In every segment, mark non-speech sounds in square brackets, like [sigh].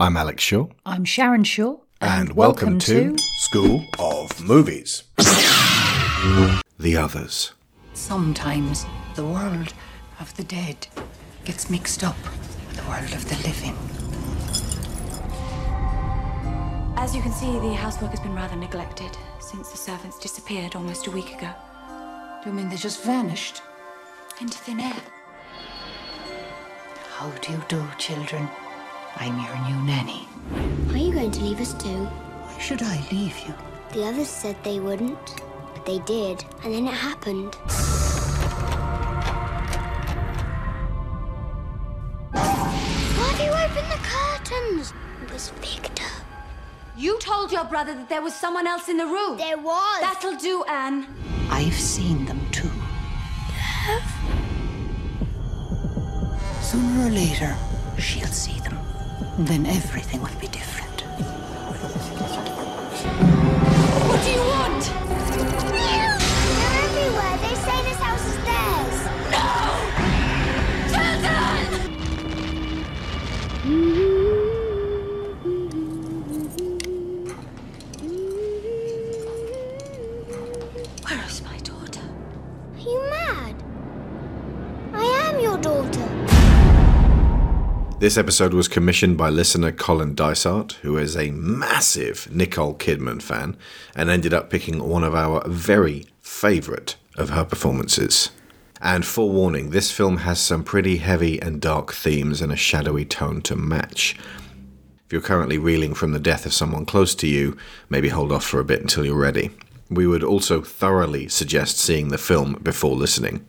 I'm Alex Shaw. I'm Sharon Shaw. And, welcome, to, School of Movies. the Others. Sometimes the world of the dead gets mixed up with the world of the living. As you can see, the housework has been rather neglected since the servants disappeared almost a week ago Do you mean they just vanished? into thin air. How do you do, children? I'm your new nanny. Are you going to leave us too? Why should I leave you? The others said they wouldn't, but they did, and then it happened. Why have you opened the curtains? It was Victor. You told your brother that there was someone else in the room. There was. That'll do, Anne. I've seen them too. You have? Sooner or later, she'll see them. Then everything will be different. This episode was commissioned by listener Colin Dysart, who is a massive Nicole Kidman fan and ended up picking one of our very favourite of her performances. And forewarning, this film has some pretty heavy and dark themes and a shadowy tone to match. If you're currently reeling from the death of someone close to you, maybe hold off for a bit until you're ready. We would also thoroughly suggest seeing the film before listening.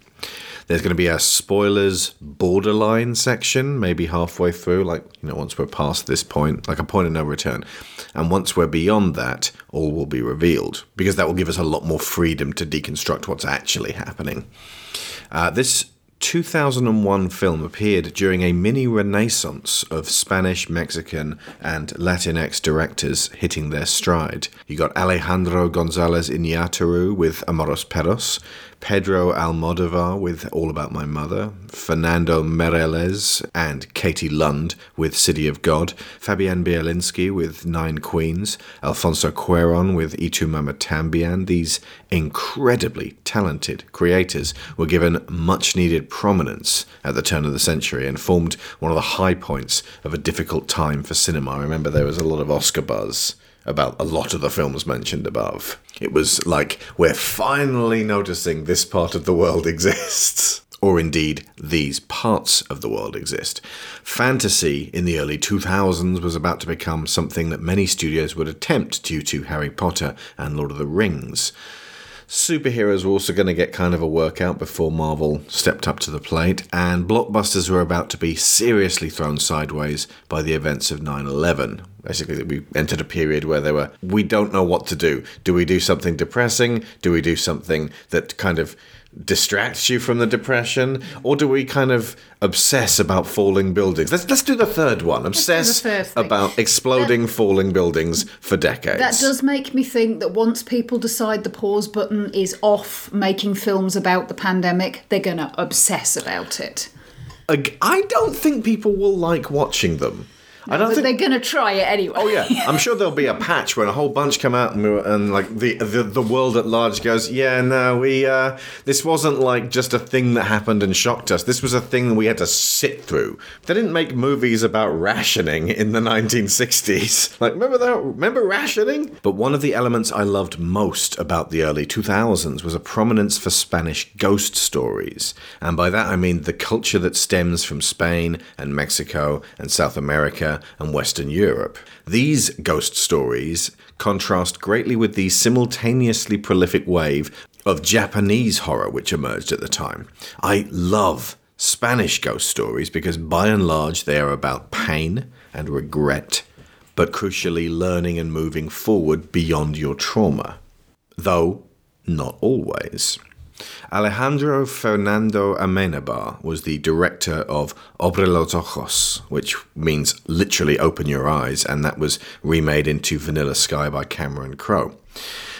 There's going to be a spoilers borderline section, maybe halfway through, like, you know, once we're past this point, like a point of no return. And once we're beyond that, all will be revealed, because that will give us a lot more freedom to deconstruct what's actually happening. Uh, this 2001 film appeared during a mini renaissance of Spanish, Mexican, and Latinx directors hitting their stride. You got Alejandro Gonzalez Iñárritu with Amores Perros, Pedro Almodovar with All About My Mother, Fernando Meirelles and Kátia Lund with City of God, Fabian Bielinsky with Nine Queens, Alfonso Cuaron with Y Tu Mamá También. These incredibly talented creators were given much needed prominence at the turn of the century and formed one of the high points of a difficult time for cinema. I remember there was a lot of Oscar buzz about a lot of the films mentioned above. It was like, we're finally noticing this part of the world [laughs] exists. Or indeed, these parts of the world exist. Fantasy in the early 2000s was about to become something that many studios would attempt due to Harry Potter and Lord of the Rings. Superheroes were also going to get kind of a workout before Marvel stepped up to the plate, and blockbusters were about to be seriously thrown sideways by the events of 9 11. Basically, we entered a period where they were, we don't know what to do. Do we do something depressing? Do we do something that kind of distracts you from the depression? Or do we kind of obsess about falling buildings? Let's, let's do the third one. Obsess third about exploding falling buildings for decades. That does make me think that once people decide the pause button is off making films about the pandemic, they're going to obsess about it. I don't think people will like watching them. I don't But think. they're going to try it anyway. Oh yeah, I'm sure there'll be a patch when a whole bunch come out and, and like the, the the world at large goes, yeah, no, we uh, this wasn't like just a thing that happened and shocked us. This was a thing that we had to sit through. They didn't make movies about rationing in the 1960s. [laughs] Like remember that? Remember rationing? But one of the elements I loved most about the early 2000s was a prominence for Spanish ghost stories, and by that I mean the culture that stems from Spain and Mexico and South America and Western Europe. These ghost stories contrast greatly with the simultaneously prolific wave of Japanese horror which emerged at the time. I love Spanish ghost stories because by and large they are about pain and regret, but crucially learning and moving forward beyond your trauma. Though, not always. Alejandro Fernando Amenabar was the director of Abre los Ojos, which means literally open your eyes, and that was remade into Vanilla Sky by Cameron Crowe.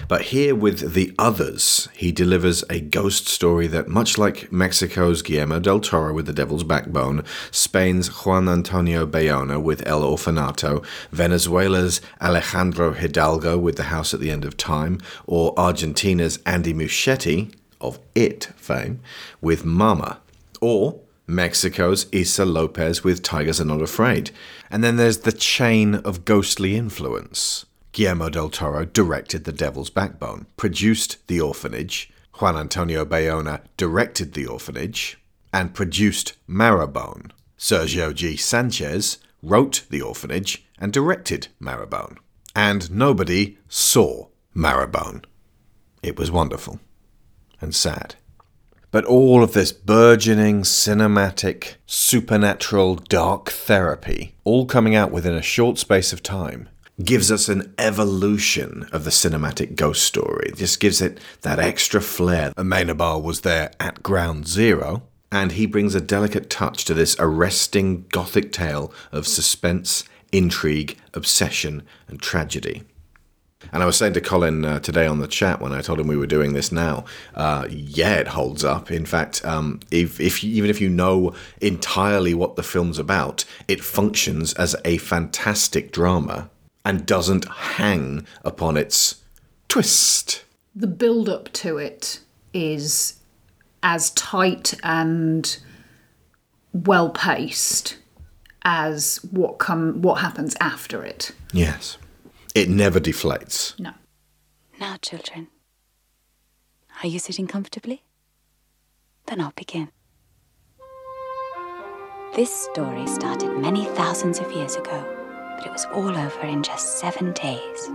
But here with The Others, he delivers a ghost story that, much like Mexico's Guillermo del Toro with The Devil's Backbone, Spain's Juan Antonio Bayona with El Orfanato, Venezuela's Alejandro Hidalgo with The House at the End of Time, or Argentina's Andy Muschietti of It fame with Mama, or Mexico's Issa Lopez with Tigers Are Not Afraid. And then there's the chain of ghostly influence. Guillermo del Toro directed The Devil's Backbone, produced The Orphanage, Juan Antonio Bayona directed The Orphanage, and produced Marrowbone. Sergio G. Sanchez wrote The Orphanage and directed Marrowbone. And nobody saw Marrowbone. It was wonderful and sad. But all of this burgeoning, cinematic, supernatural, dark therapy, all coming out within a short space of time, gives us an evolution of the cinematic ghost story. Just gives it that extra flair. Amenabar was there at ground zero, and he brings a delicate touch to this arresting gothic tale of suspense, intrigue, obsession, and tragedy. And I was saying to Colin uh, today on the chat when I told him we were doing this now, uh, yeah, it holds up. In fact, um, if, if even if you know entirely what the film's about, it functions as a fantastic drama and doesn't hang upon its twist. The build up to it is as tight and well paced as what come what happens after it. Yes. It never deflates. No. Now, children, are you sitting comfortably? Then I'll begin. This story started many thousands of years ago, but it was all over in just seven days.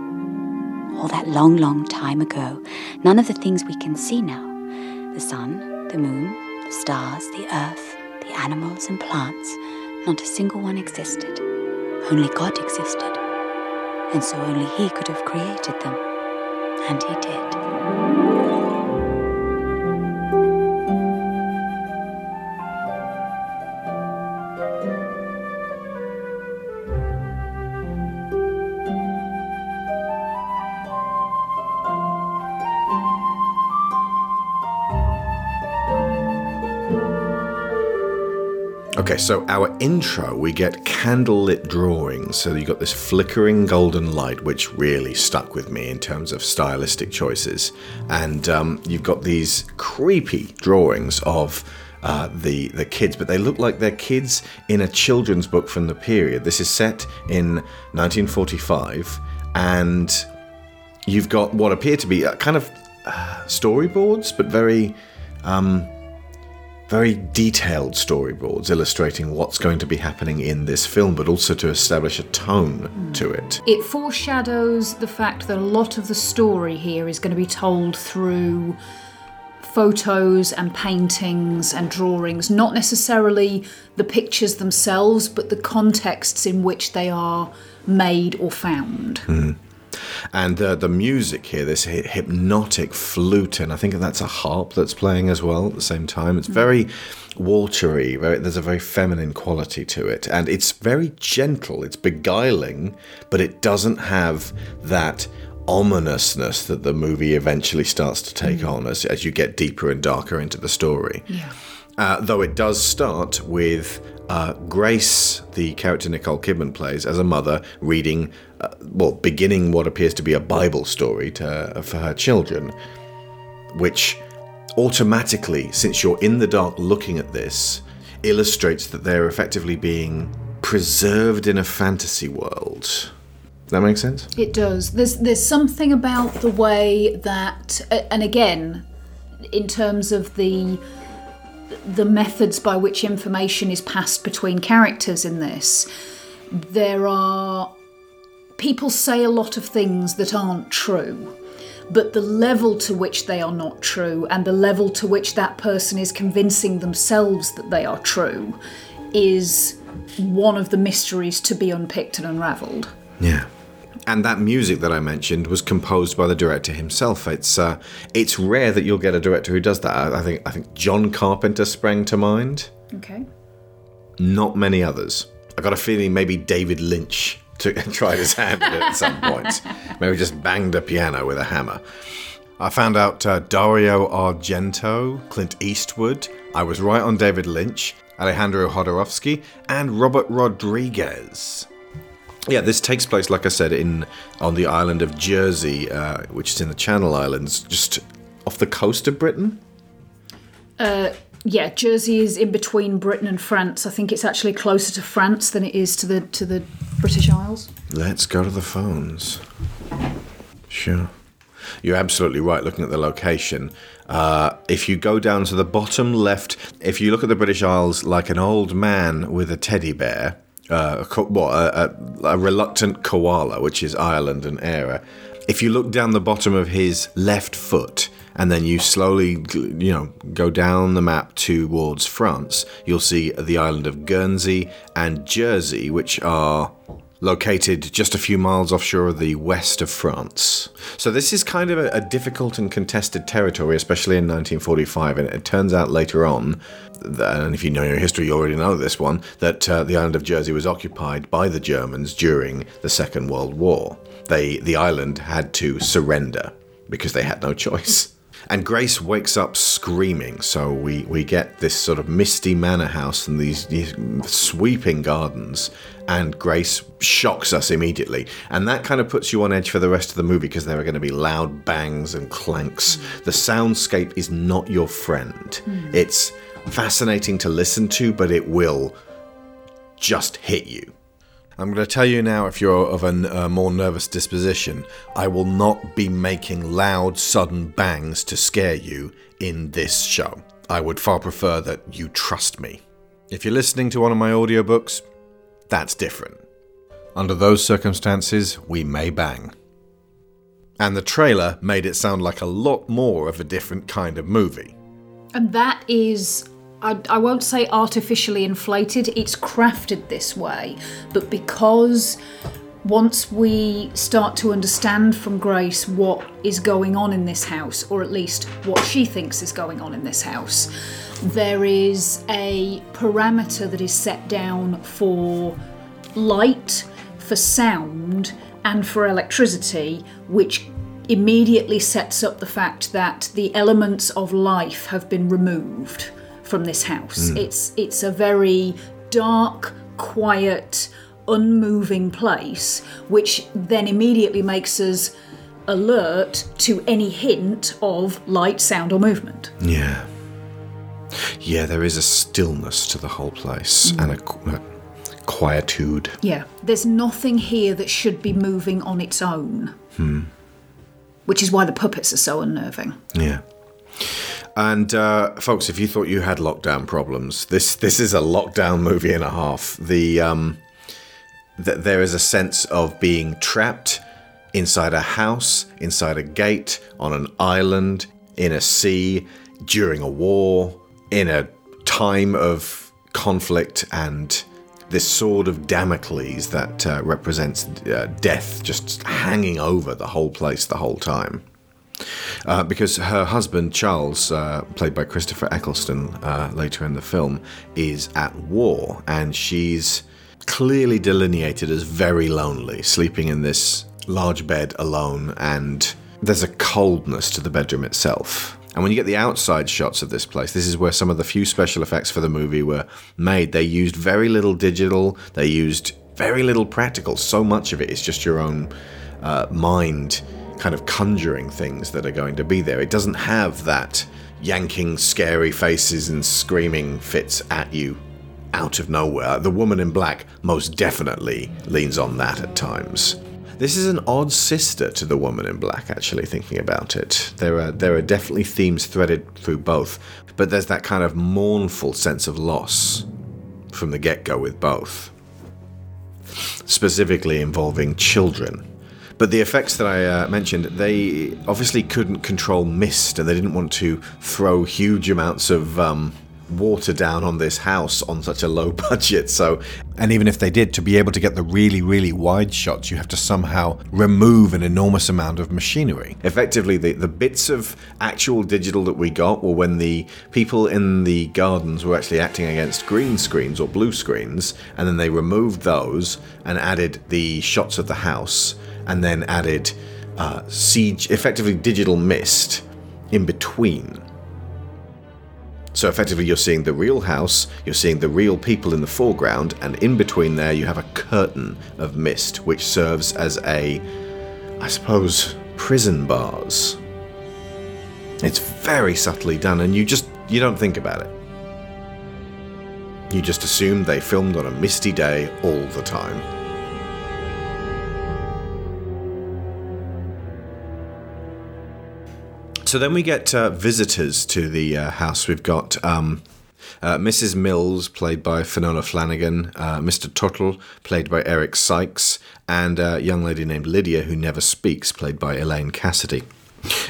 All that long, long time ago, none of the things we can see now the sun, the moon, the stars, the earth, the animals and plants not a single one existed. Only God existed and so only he could have created them. And he did. Okay, so our intro, we get candlelit drawings. So you've got this flickering golden light, which really stuck with me in terms of stylistic choices. And um, you've got these creepy drawings of uh, the the kids, but they look like they're kids in a children's book from the period. This is set in 1945, and you've got what appear to be uh, kind of uh, storyboards, but very. Um, very detailed storyboards illustrating what's going to be happening in this film, but also to establish a tone to it. It foreshadows the fact that a lot of the story here is going to be told through photos and paintings and drawings, not necessarily the pictures themselves, but the contexts in which they are made or found. Hmm. And uh, the music here, this hypnotic flute, and I think that's a harp that's playing as well at the same time. It's very watery. Very, there's a very feminine quality to it, and it's very gentle. It's beguiling, but it doesn't have that ominousness that the movie eventually starts to take on as, as you get deeper and darker into the story. Yeah. Uh, though it does start with uh, Grace, the character Nicole Kidman plays, as a mother reading, uh, well, beginning what appears to be a Bible story to, for her children, which automatically, since you're in the dark looking at this, illustrates that they're effectively being preserved in a fantasy world. That make sense? It does. There's there's something about the way that, and again, in terms of the the methods by which information is passed between characters in this, there are people say a lot of things that aren't true. But the level to which they are not true and the level to which that person is convincing themselves that they are true is one of the mysteries to be unpicked and unravelled. Yeah. And that music that I mentioned was composed by the director himself. It's uh, it's rare that you'll get a director who does that. I think I think John Carpenter sprang to mind. Okay. Not many others. I got a feeling maybe David Lynch took, [laughs] tried his hand at it at some point. [laughs] Maybe just banged a piano with a hammer. I found out uh, Dario Argento, Clint Eastwood. I was right on David Lynch, Alejandro Jodorowsky, and Robert Rodriguez. Yeah, this takes place, like I said, in on the island of Jersey, uh, which is in the Channel Islands, just off the coast of Britain. Yeah, Jersey is in between Britain and France. I think it's actually closer to France than it is to the to the British Isles. Let's go to the phones. Sure. You're absolutely right looking at the location. Uh, if you go down to the bottom left, if you look at the British Isles like an old man with a teddy bear, uh, a, what, a, a, a reluctant koala, which is Ireland and Eire, if you look down the bottom of his left foot, and then you slowly, you know, go down the map towards France, you'll see the island of Guernsey and Jersey, which are located just a few miles offshore of the west of France. So this is kind of a, a difficult and contested territory, especially in 1945. And it turns out later on, and if you know your history, you already know this one, that uh, the island of Jersey was occupied by the Germans during the Second World War. They, the island had to surrender because they had no choice. [laughs] And Grace wakes up screaming, so we, we get this sort of misty manor house and these, these sweeping gardens, and Grace shocks us immediately. And that kind of puts you on edge for the rest of the movie because there are going to be loud bangs and clanks. The soundscape is not your friend. It's fascinating to listen to, but it will just hit you. I'm going to tell you now if you're of a uh, more nervous disposition, I will not be making loud, sudden bangs to scare you in this show. I would far prefer that you trust me. If you're listening to one of my audiobooks, that's different. Under those circumstances, we may bang. And the trailer made it sound like a lot more of a different kind of movie. And that is, I, I won't say artificially inflated, it's crafted this way. But because once we start to understand from Grace what is going on in this house, or at least what she thinks is going on in this house, there is a parameter that is set down for light, for sound, and for electricity, which immediately sets up the fact that the elements of life have been removed from this house. Hmm. It's it's a very dark, quiet, unmoving place, which then immediately makes us alert to any hint of light, sound, or movement. Yeah. Yeah, there is a stillness to the whole place hmm. and a, a quietude. Yeah, there's nothing here that should be moving on its own. Hmm. Which is why the puppets are so unnerving. Yeah. And uh, folks, if you thought you had lockdown problems, this this is a lockdown movie and a half. The um, th- there is a sense of being trapped inside a house, inside a gate, on an island, in a sea, during a war, in a time of conflict and this sword of Damocles that uh, represents uh, death just hanging over the whole place the whole time. Uh, because her husband, Charles, uh, played by Christopher Eccleston uh, later in the film, is at war and she's clearly delineated as very lonely, sleeping in this large bed alone, and there's a coldness to the bedroom itself. And when you get the outside shots of this place, this is where some of the few special effects for the movie were made. They used very little digital, they used very little practical. So much of it is just your own uh, mind kind of conjuring things that are going to be there. It doesn't have that yanking scary faces and screaming fits at you out of nowhere. The woman in black most definitely leans on that at times. This is an odd sister to the woman in black, actually, thinking about it. There are, there are definitely themes threaded through both, but there's that kind of mournful sense of loss from the get go with both, specifically involving children. But the effects that I uh, mentioned, they obviously couldn't control mist, and they didn't want to throw huge amounts of um, water down on this house on such a low [laughs] budget. So, And even if they did, to be able to get the really, really wide shots, you have to somehow remove an enormous amount of machinery. effectively, the, the bits of actual digital that we got were when the people in the gardens were actually acting against green screens or blue screens, and then they removed those and added the shots of the house, and then added uh, CG, effectively digital mist in between. So effectively, you're seeing the real house, you're seeing the real people in the foreground, and in between there, you have a curtain of mist, which serves as a, I suppose, prison bars. It's very subtly done, and you just you don't think about it. You just assume they filmed on a misty day all the time. So then we get uh, visitors to the uh, house. We've got um, uh, Mrs. Mills, played by Fionnula Flanagan, uh, Mr. Tuttle, played by Eric Sykes, and a young lady named Lydia, who never speaks, played by Elaine Cassidy.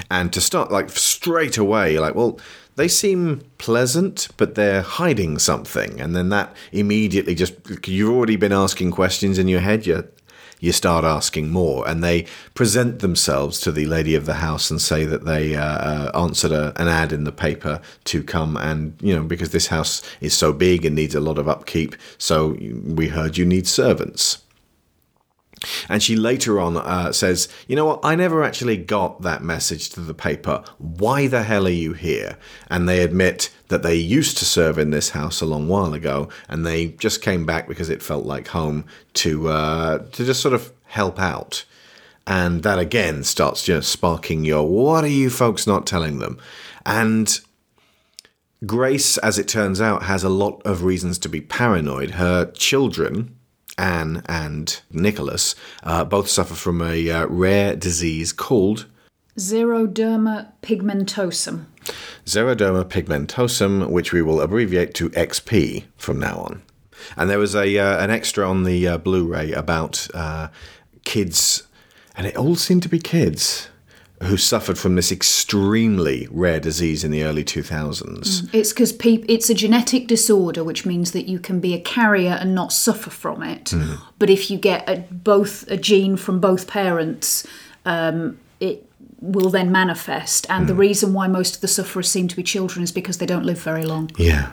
And to start, like, straight away, you're like, well, they seem pleasant, but they're hiding something. And then that immediately just, you've already been asking questions in your head, you you start asking more, and they present themselves to the lady of the house and say that they uh, uh, answered a, an ad in the paper to come and you know because this house is so big and needs a lot of upkeep, so we heard you need servants. And she later on uh, says, You know what? I never actually got that message to the paper. Why the hell are you here? And they admit that they used to serve in this house a long while ago, and they just came back because it felt like home to uh, to just sort of help out. And that again starts just sparking your what are you folks not telling them? And Grace, as it turns out, has a lot of reasons to be paranoid. Her children, Anne and Nicholas, uh, both suffer from a uh, rare disease called Xeroderma pigmentosum. Xeroderma pigmentosum, which we will abbreviate to XP from now on. And there was a uh, an extra on the uh, Blu-ray about uh, kids, and it all seemed to be kids who suffered from this extremely rare disease in the early 2000s. It's because peop- it's a genetic disorder, which means that you can be a carrier and not suffer from it. But if you get a, both a gene from both parents, um, it will then manifest. And the reason why most of the sufferers seem to be children is because they don't live very long. Yeah.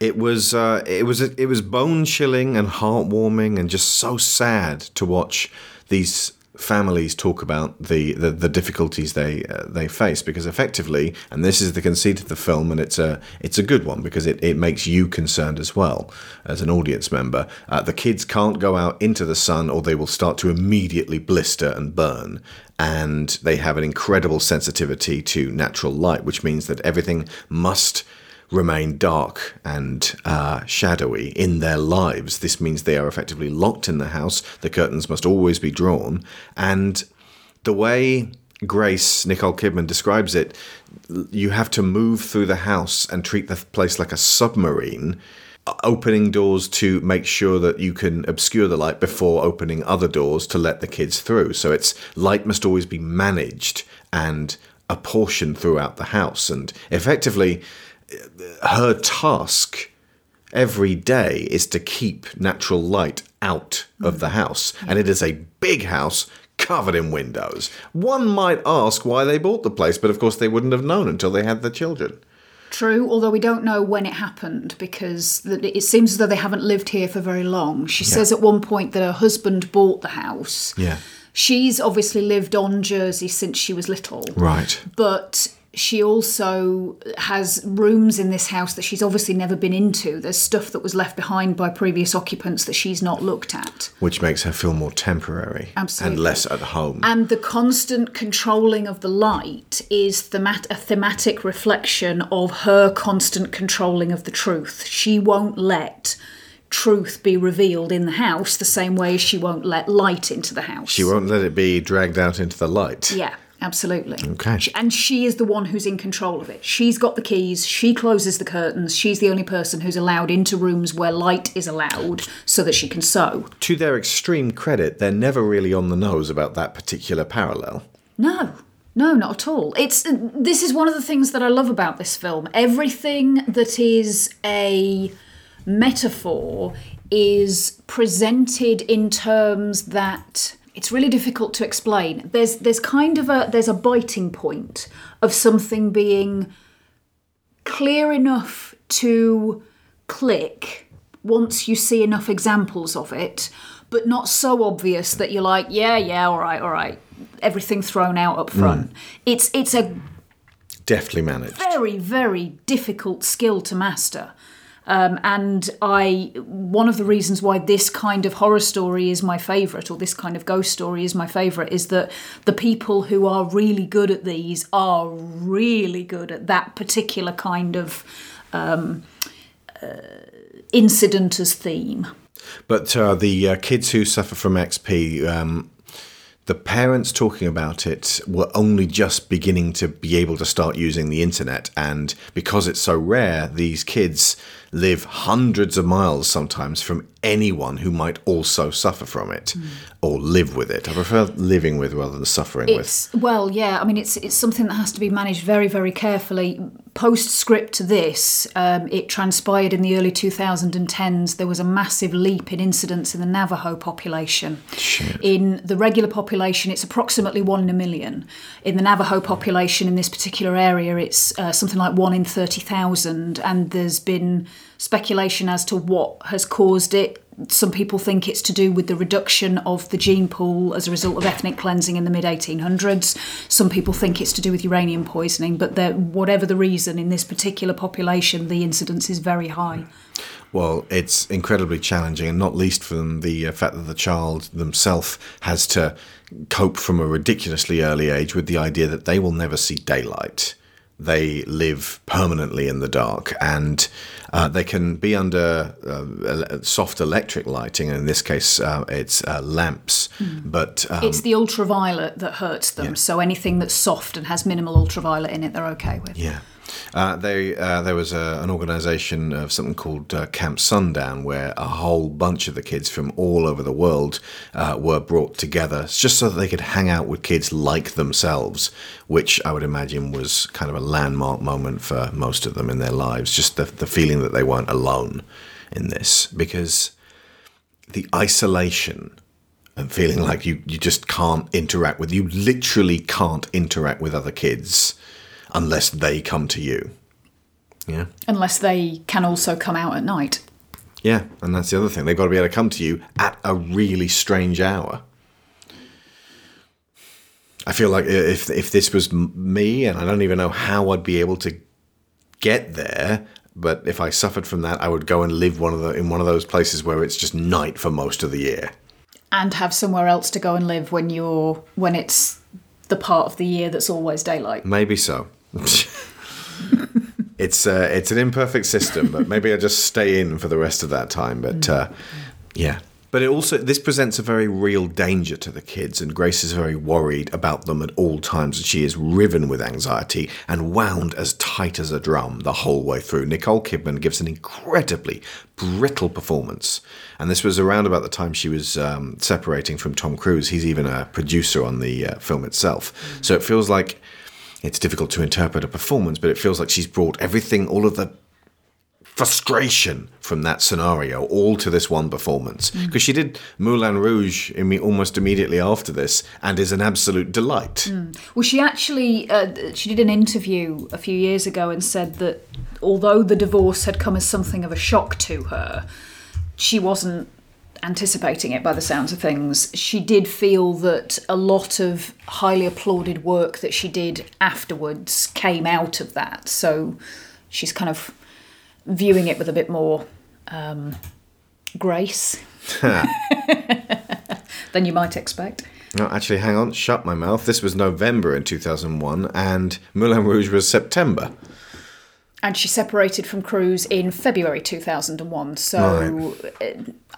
It was uh, it was it was bone chilling and heartwarming and just so sad to watch these families talk about the the, the difficulties they uh, they face because effectively and this is the conceit of the film and it's a it's a good one because it, it makes you concerned as well as an audience member uh, the kids can't go out into the sun or they will start to immediately blister and burn and they have an incredible sensitivity to natural light which means that everything must remain dark and uh, shadowy in their lives. This means they are effectively locked in the house. The curtains must always be drawn. And the way Grace, Nicole Kidman, describes it, you have to move through the house and treat the place like a submarine. Opening doors to make sure that you can obscure the light before opening other doors to let the kids through. So it's light must always be managed and apportioned throughout the house. And effectively, her task every day is to keep natural light out of the house. Mm. And it is a big house covered in windows. One might ask why they bought the place, but of course they wouldn't have known until they had the children. True, although we don't know when it happened because it seems as though they haven't lived here for very long. She says at one point that her husband bought the house. Yeah. She's obviously lived on Jersey since she was little. Right. but she also has rooms in this house that she's obviously never been into. There's stuff that was left behind by previous occupants that she's not looked at. Which makes her feel more temporary Absolutely. and less at home. And the constant controlling of the light is themat- a thematic reflection of her constant controlling of the truth. She won't let truth be revealed in the house the same way she won't let light into the house. she won't let it be dragged out into the light. Yeah, absolutely. Okay. And she is the one who's in control of it. She's got the keys, she closes the curtains, she's the only person who's allowed into rooms where light is allowed so that she can sew. To their extreme credit, they're never really on the nose about that particular parallel. No. No, not at all. It's uh, this is one of the things that I love about this film. Everything that is a metaphor is presented in terms that it's really difficult to explain. There's there's kind of a there's a biting point of something being clear enough to click once you see enough examples of it, but not so obvious that you're like, yeah, yeah, all right, all right. Everything thrown out up front. Mm. It's it's a Deftly managed. very very difficult skill to master um, and i one of the reasons why this kind of horror story is my favorite or this kind of ghost story is my favorite is that the people who are really good at these are really good at that particular kind of um, uh, incident as theme But uh, the uh, kids who suffer from XP, um, the parents talking about it were only just beginning to be able to start using the internet. And because it's so rare, these kids live hundreds of miles sometimes from anyone who might also suffer from it or live with it. I prefer living with rather than suffering with. Well, yeah. I mean, it's it's something that has to be managed very, very carefully. Postscript to this, um, it transpired in the early 2010s. There was a massive leap in incidence in the Navajo population. In the regular population, it's approximately one in a million. In the Navajo population in this particular area, it's uh, something like one in 30,000, and there's been speculation as to what has caused it. Some people think it's to do with the reduction of the gene pool as a result of ethnic cleansing in the mid 1800s. Some people think it's to do with uranium poisoning, but whatever the reason, in this particular population, the incidence is very high. Well, it's incredibly challenging, and not least from the uh, fact that the child themselves has to cope from a ridiculously early age with the idea that they will never see daylight. They live permanently in the dark, and uh, they can be under uh, soft electric lighting. and In this case, uh, it's uh, lamps, but um, It's the ultraviolet that hurts them, so anything that's soft and has minimal ultraviolet in it, they're okay with. Yeah. Uh, they, uh, there was a, an organisation of something called uh, Camp Sundown where a whole bunch of the kids from all over the world uh, were brought together just so that they could hang out with kids like themselves, which I would imagine was kind of a landmark moment for most of them in their lives. Just the, the feeling that they weren't alone in this because the isolation and feeling like you, you just can't interact with you literally can't interact with other kids unless they come to you yeah Unless they can also come out at night. yeah and that's the other thing they've got to be able to come to you at a really strange hour i feel like if if this was me and i don't even know how i'd be able to get there but if i suffered from that i would go and live one of the in one of those places where it's just night for most of the year And have somewhere else to go and live when you're when it's the part of the year that's always daylight. Maybe so. [laughs] it's uh, it's an imperfect system, but maybe I just stay in for the rest of that time. But uh, yeah. But it also this presents a very real danger to the kids, and Grace is very worried about them at all times. And she is riven with anxiety and wound as tight as a drum the whole way through. Nicole Kidman gives an incredibly brittle performance, and this was around about the time she was um, separating from Tom Cruise. He's even a producer on the uh, film itself, so it feels like it's difficult to interpret a performance, but it feels like she's brought everything, all of the frustration from that scenario, all to this one performance. Because she did Moulin Rouge imme- almost immediately after this, and is an absolute delight. Well, she actually uh, she did an interview a few years ago and said that although the divorce had come as something of a shock to her, she wasn't anticipating it by the sounds of things. She did feel that a lot of highly applauded work that she did afterwards came out of that. So she's kind of viewing it with a bit more um, grace [laughs] than you might expect. No, actually, hang on, shut my mouth. This was November in 2001, and Moulin Rouge was September. And she separated from Cruise in February 2001. So uh,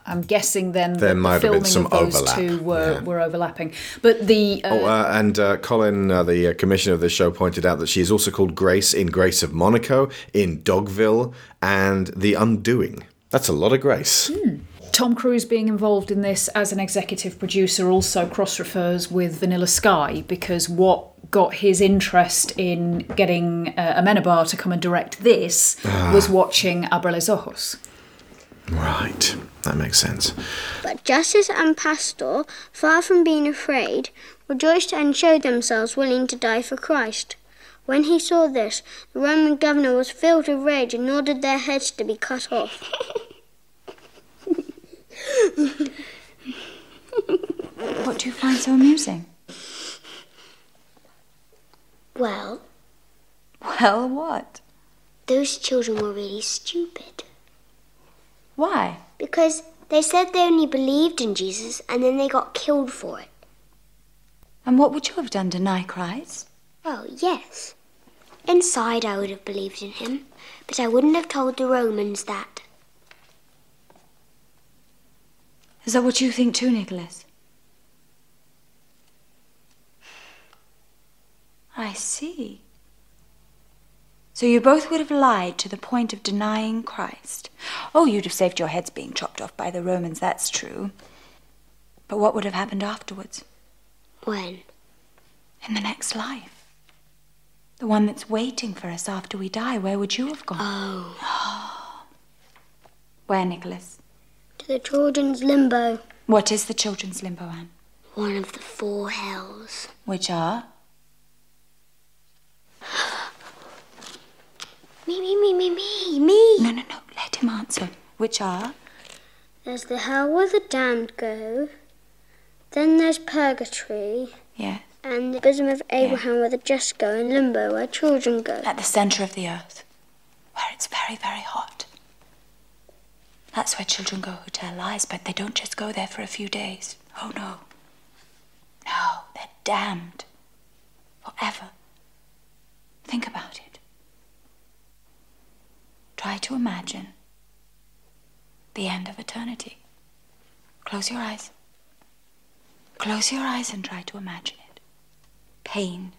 I'm guessing then There might the have been filming some of those overlap, two were, yeah. were overlapping. But the uh, Oh, uh, and uh, Colin, uh, the uh, commissioner of this show, pointed out that she is also called Grace in Grace of Monaco, in Dogville, and The Undoing. That's a lot of Grace. Tom Cruise being involved in this as an executive producer also cross refers with Vanilla Sky because what got his interest in getting uh, Amenabar to come and direct this was watching Abre los Ojos. Right. That makes sense. But Justus and Pastor, far from being afraid, rejoiced and showed themselves willing to die for Christ. When he saw this, the Roman governor was filled with rage and ordered their heads to be cut off. What do you find so amusing? Well, Well, what? those children were really stupid. Why? Because they said they only believed in Jesus and then they got killed for it. And what would you have done? Deny Christ? Well, yes. Inside, I would have believed in him, but I wouldn't have told the Romans that. Is that what you think too, Nicholas? I see. So you both would have lied to the point of denying Christ. Oh, you'd have saved your heads being chopped off by the Romans, that's true. But what would have happened afterwards? When? In the next life? The one that's waiting for us after we die, where would you have gone? Oh, [gasps] Where, Nicholas? to the children's limbo. What is the children's limbo, Anne? One of the four hells. Which are? [gasps] Me, me, me, me, me, me. No, no, no, let him answer. Which are? There's the hell where the damned go. Then there's purgatory. Yes. And the bosom of Abraham where the just go, and limbo where children go. At the center of the earth, where it's very, very hot. That's where children go who tell lies, but they don't just go there for a few days. Oh, no. No, they're damned. Forever. Think about it. Try to imagine the end of eternity. Close your eyes. Close your eyes and try to imagine it. Pain.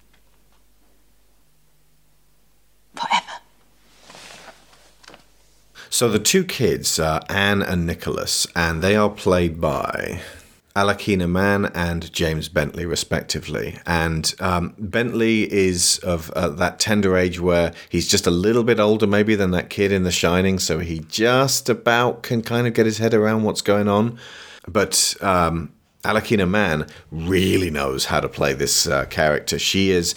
Forever. So the two kids are Anne and Nicholas, and they are played by Alakina Mann and James Bentley, respectively. And um, Bentley is of uh, that tender age where he's just a little bit older, maybe, than that kid in The Shining, so he just about can kind of get his head around what's going on. But um, Alakina Mann really knows how to play this uh, character. She is,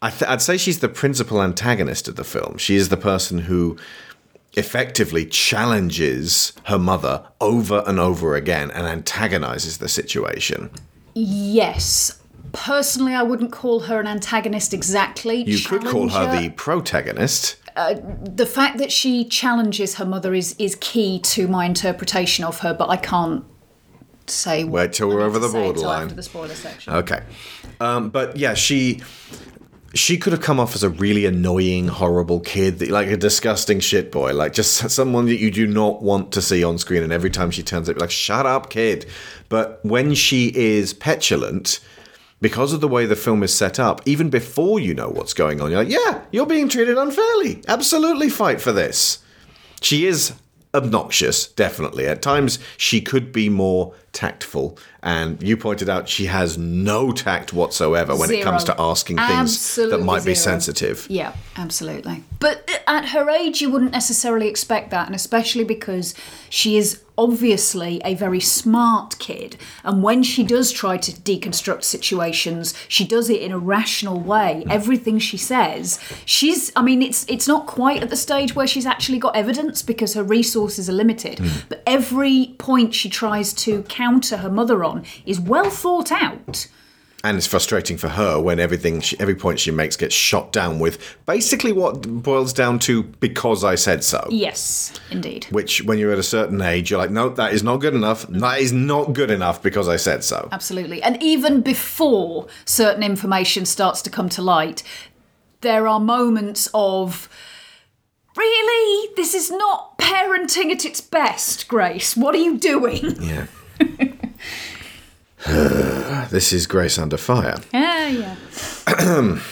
I I'd say she's the principal antagonist of the film. She is the person who effectively challenges her mother over and over again and antagonizes the situation. Yes. Personally, I wouldn't call her an antagonist exactly. You could call her the protagonist. the fact that she challenges her mother is is key to my interpretation of her, but I can't say. Wait till we're over the borderline. After the spoiler section. Okay. Um, but yeah, she she could have come off as a really annoying, horrible kid, like a disgusting shit boy, like just someone that you do not want to see on screen. And every time she turns up, like, shut up, kid. But when she is petulant, because of the way the film is set up, even before you know what's going on, you're like, yeah, you're being treated unfairly. Absolutely fight for this. She is obnoxious, definitely. At times, she could be more tactful. And you pointed out she has no tact whatsoever when it comes to asking things that Absolutely might be sensitive. Yeah, absolutely. But at her age, you wouldn't necessarily expect that, and especially because she is obviously a very smart kid. And when she does try to deconstruct situations, she does it in a rational way. Everything she says, she's. I mean, it's it's not quite at the stage where she's actually got evidence because her resources are limited. Hmm. But every point she tries to counter her mother on is well thought out. And it's frustrating for her when everything, she, every point she makes gets shot down with basically what boils down to because I said so. Yes, indeed. Which, when you're at a certain age, you're like, no, that is not good enough. That is not good enough because I said so. Absolutely. And even before certain information starts to come to light, there are moments of. Really? This is not parenting at its best, Grace. What are you doing? Yeah. [sighs] this is Grace Under Fire. Yeah, yeah. [clears throat]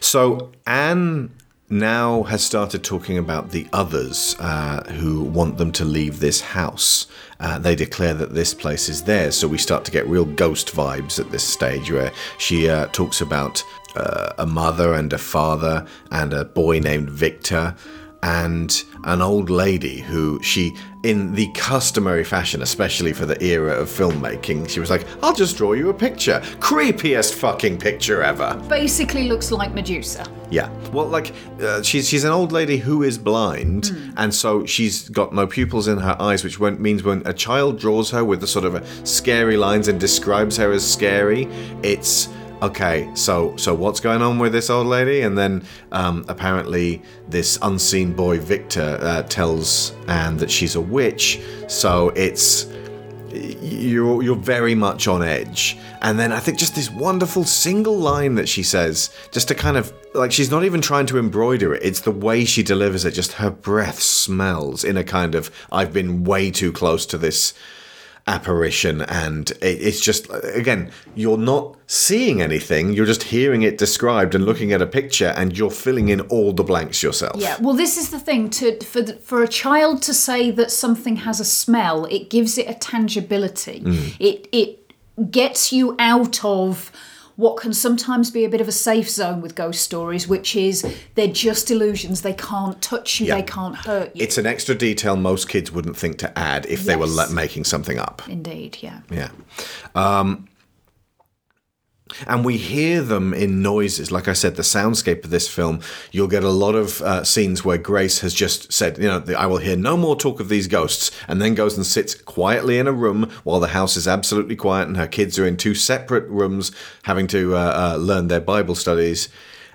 So Anne now has started talking about the others uh, who want them to leave this house. Uh, they declare that this place is theirs, so we start to get real ghost vibes at this stage where she uh, talks about uh, a mother and a father and a boy named Victor and an old lady who she, in the customary fashion, especially for the era of filmmaking, she was like, I'll just draw you a picture. Creepiest fucking picture ever. Basically looks like Medusa. Yeah. Well, like, uh, she's, she's an old lady who is blind, and so she's got no pupils in her eyes, which when, means when a child draws her with the sort of a scary lines and describes her as scary, it's okay so so what's going on with this old lady? And then um, apparently this unseen boy victor uh, tells anne that she's a witch. So it's you're you're very much on edge. And then i think just this wonderful single line that she says just to kind of like she's not even trying to embroider it. It's the way she delivers it. Just her breath smells in a kind of i've been way too close to this apparition and it, it's just again you're not seeing anything you're just hearing it described and looking at a picture and you're filling in all the blanks yourself Yeah, well, this is the thing. To for the, for a child to say that something has a smell, it gives it a tangibility. Mm. It it gets you out of what can sometimes be a bit of a safe zone with ghost stories, which is they're just illusions. They can't touch you. Yeah. They can't hurt you. it's an extra detail most kids wouldn't think to add if they were making something up Indeed, yeah. Yeah. Um, and we hear them in noises. Like I said, the soundscape of this film, you'll get a lot of uh, scenes where Grace has just said, you know, I will hear no more talk of these ghosts, and then goes and sits quietly in a room while the house is absolutely quiet and her kids are in two separate rooms having to uh, uh, learn their Bible studies.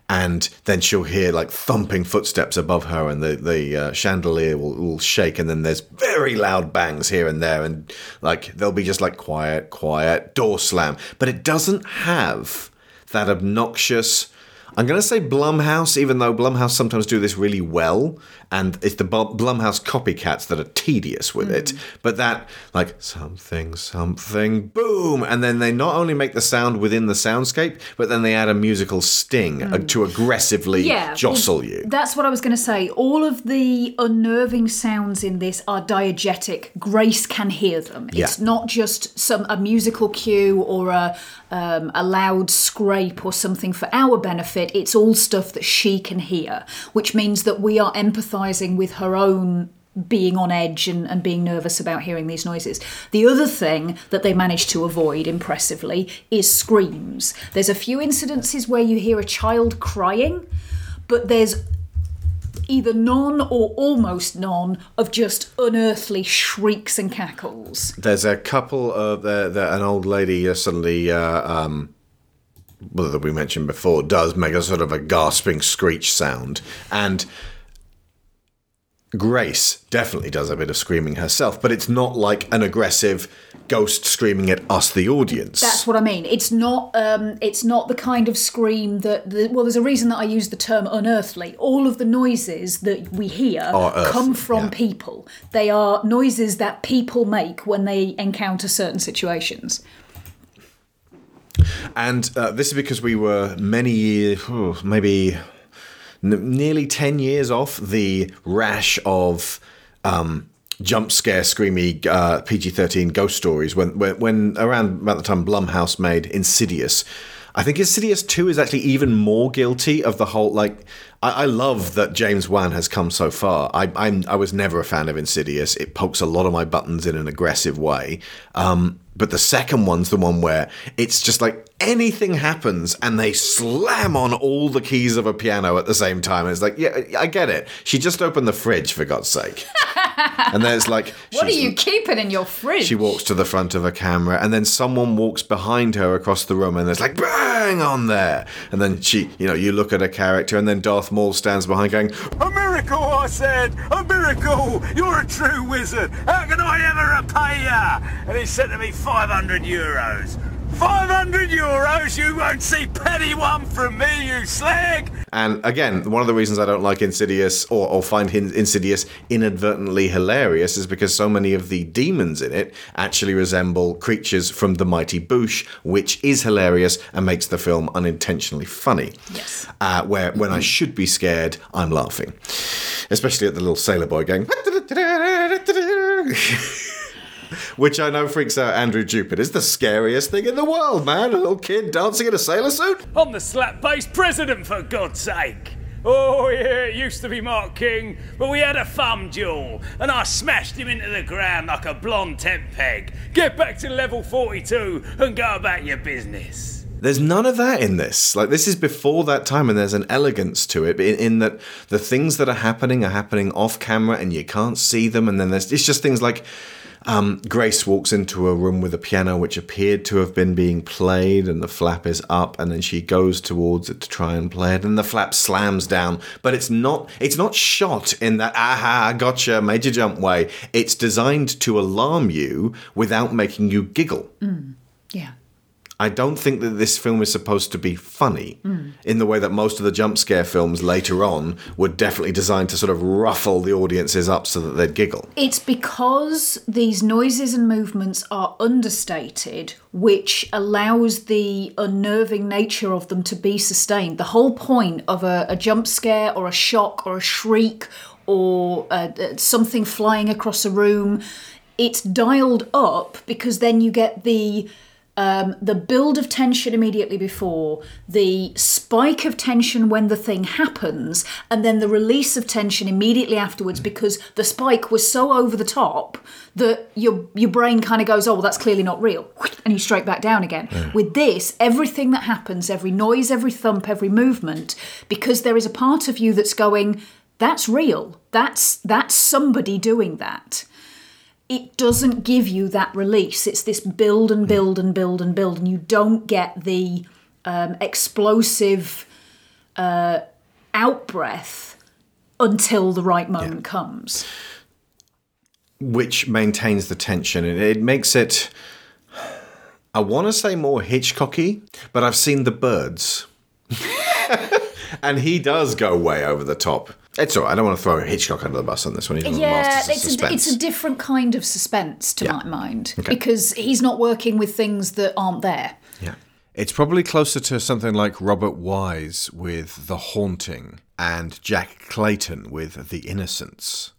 And then she'll hear like thumping footsteps above her, and the the uh, chandelier will, will shake, and then there's very loud bangs here and there, and like they'll be just like quiet, quiet, door slam. But it doesn't have that obnoxious. I'm going to say Blumhouse, even though Blumhouse sometimes do this really well, and it's the Blumhouse copycats that are tedious with it. But that, like, something, something, boom, and then they not only make the sound within the soundscape, but then they add a musical sting uh, to aggressively yeah, jostle well, you. That's what I was going to say. All of the unnerving sounds in this are diegetic. Grace can hear them. Yeah. It's not just some a musical cue or a um, a loud scrape or something for our benefit. It's all stuff that she can hear, which means that we are empathizing with her own being on edge and, and being nervous about hearing these noises. The other thing that they manage to avoid impressively is screams. There's a few incidences where you hear a child crying, but there's either none or almost none of just unearthly shrieks and cackles. There's a couple of the, an old lady uh, suddenly, uh, um, well, that we mentioned before, does make a sort of a gasping screech sound, and Grace definitely does a bit of screaming herself, but it's not like an aggressive ghost screaming at us, the audience. That's what I mean. It's not. Um, it's not the kind of scream that. The, well, there's a reason that I use the term unearthly. All of the noises that we hear earthly, come from yeah. people. They are noises that people make when they encounter certain situations. And uh, this is because we were many years, oh, maybe n- nearly 10 years off the rash of um, jump scare, screamy uh, PG 13 ghost stories when, when, when around about the time Blumhouse made Insidious. I think Insidious 2 is actually even more guilty of the whole, like, I, I love that James Wan has come so far. I, I'm, I was never a fan of Insidious. It pokes a lot of my buttons in an aggressive way. Um, but the second one's the one where it's just like anything happens and they slam on all the keys of a piano at the same time. It's like, yeah, I get it. She just opened the fridge, for God's sake. [laughs] and there's like, [laughs] What are you keeping in your fridge? she walks to the front of a camera, and then someone walks behind her across the room, and there's like bang on there. And then she, you know, you look at a character, and then Darth Maul stands behind, going, A miracle, I said! A miracle! You're a true wizard! How can I ever repay you?" And he said to me 500 euros. 500 euros? you won't see penny one from me, you slag! And again, one of the reasons I don't like Insidious or, or find Insidious inadvertently hilarious is because so many of the demons in it actually resemble creatures from the Mighty Boosh, which is hilarious and makes the film unintentionally funny. Yes. Uh, where when I should be scared, I'm laughing. Especially at the little sailor boy going. Which I know freaks out Andrew Jupiter. It's the scariest thing in the world, man. A little kid dancing in a sailor suit. I'm the slap-bass president, for God's sake! Oh, yeah, it used to be Mark King, but we had a thumb duel, and I smashed him into the ground like a blonde tent peg. Get back to level 42 and go about your business. There's none of that in this. Like this is before that time, and there's an elegance to it in, in that the things that are happening are happening off camera, and you can't see them. And then there's it's just things like um, Grace walks into a room with a piano which appeared to have been being played, and the flap is up, and then she goes towards it to try and play it, and the flap slams down. But it's not it's not shot in that aha gotcha major jump way. It's designed to alarm you without making you giggle. Yeah. I don't think that this film is supposed to be funny in the way that most of the jump scare films later on were definitely designed to sort of ruffle the audiences up so that they'd giggle. It's because these noises and movements are understated, which allows the unnerving nature of them to be sustained. The whole point of a, a jump scare or a shock or a shriek or uh, uh, something flying across a room, it's dialed up because then you get the um, the build of tension immediately before, the spike of tension when the thing happens, and then the release of tension immediately afterwards because the spike was so over the top that your your brain kind of goes, oh, well, that's clearly not real, and you straight back down again. With this, everything that happens, every noise, every thump, every movement, because there is a part of you that's going, that's real. That's that's somebody doing that it doesn't give you that release. It's this build and build and build and build, and you don't get the um, explosive uh, out breath until the right moment comes. which maintains the tension and it makes it I want to say more Hitchcocky, but I've seen the birds. [laughs] and he does go way over the top. It's all right. I don't want to throw Hitchcock under the bus on this one. He's one of the Yeah, it's a, it's a different kind of suspense to Yeah. my mind Okay. because he's not working with things that aren't there. yeah. It's probably closer to something like Robert Wise with The Haunting and Jack Clayton with The Innocents.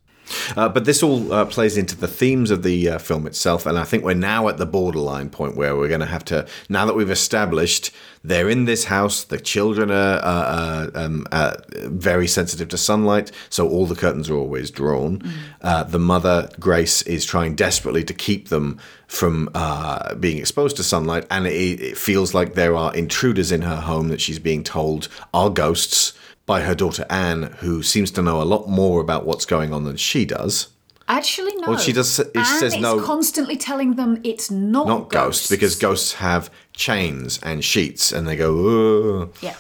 Uh, but this all uh, plays into the themes of the uh, film itself, and I think we're now at the borderline point where we're going to have to. Now that we've established they're in this house, the children are, um, uh, very sensitive to sunlight, so all the curtains are always drawn. Uh, the mother, Grace, is trying desperately to keep them from uh, being exposed to sunlight, and it, it feels like there are intruders in her home that she's being told are ghosts by her daughter Anne, who seems to know a lot more about what's going on than she does. Actually, no. Well, she does- it Anne says no- constantly telling them it's not, Not ghosts, because ghosts have chains and sheets, and they go. Ugh. Yeah.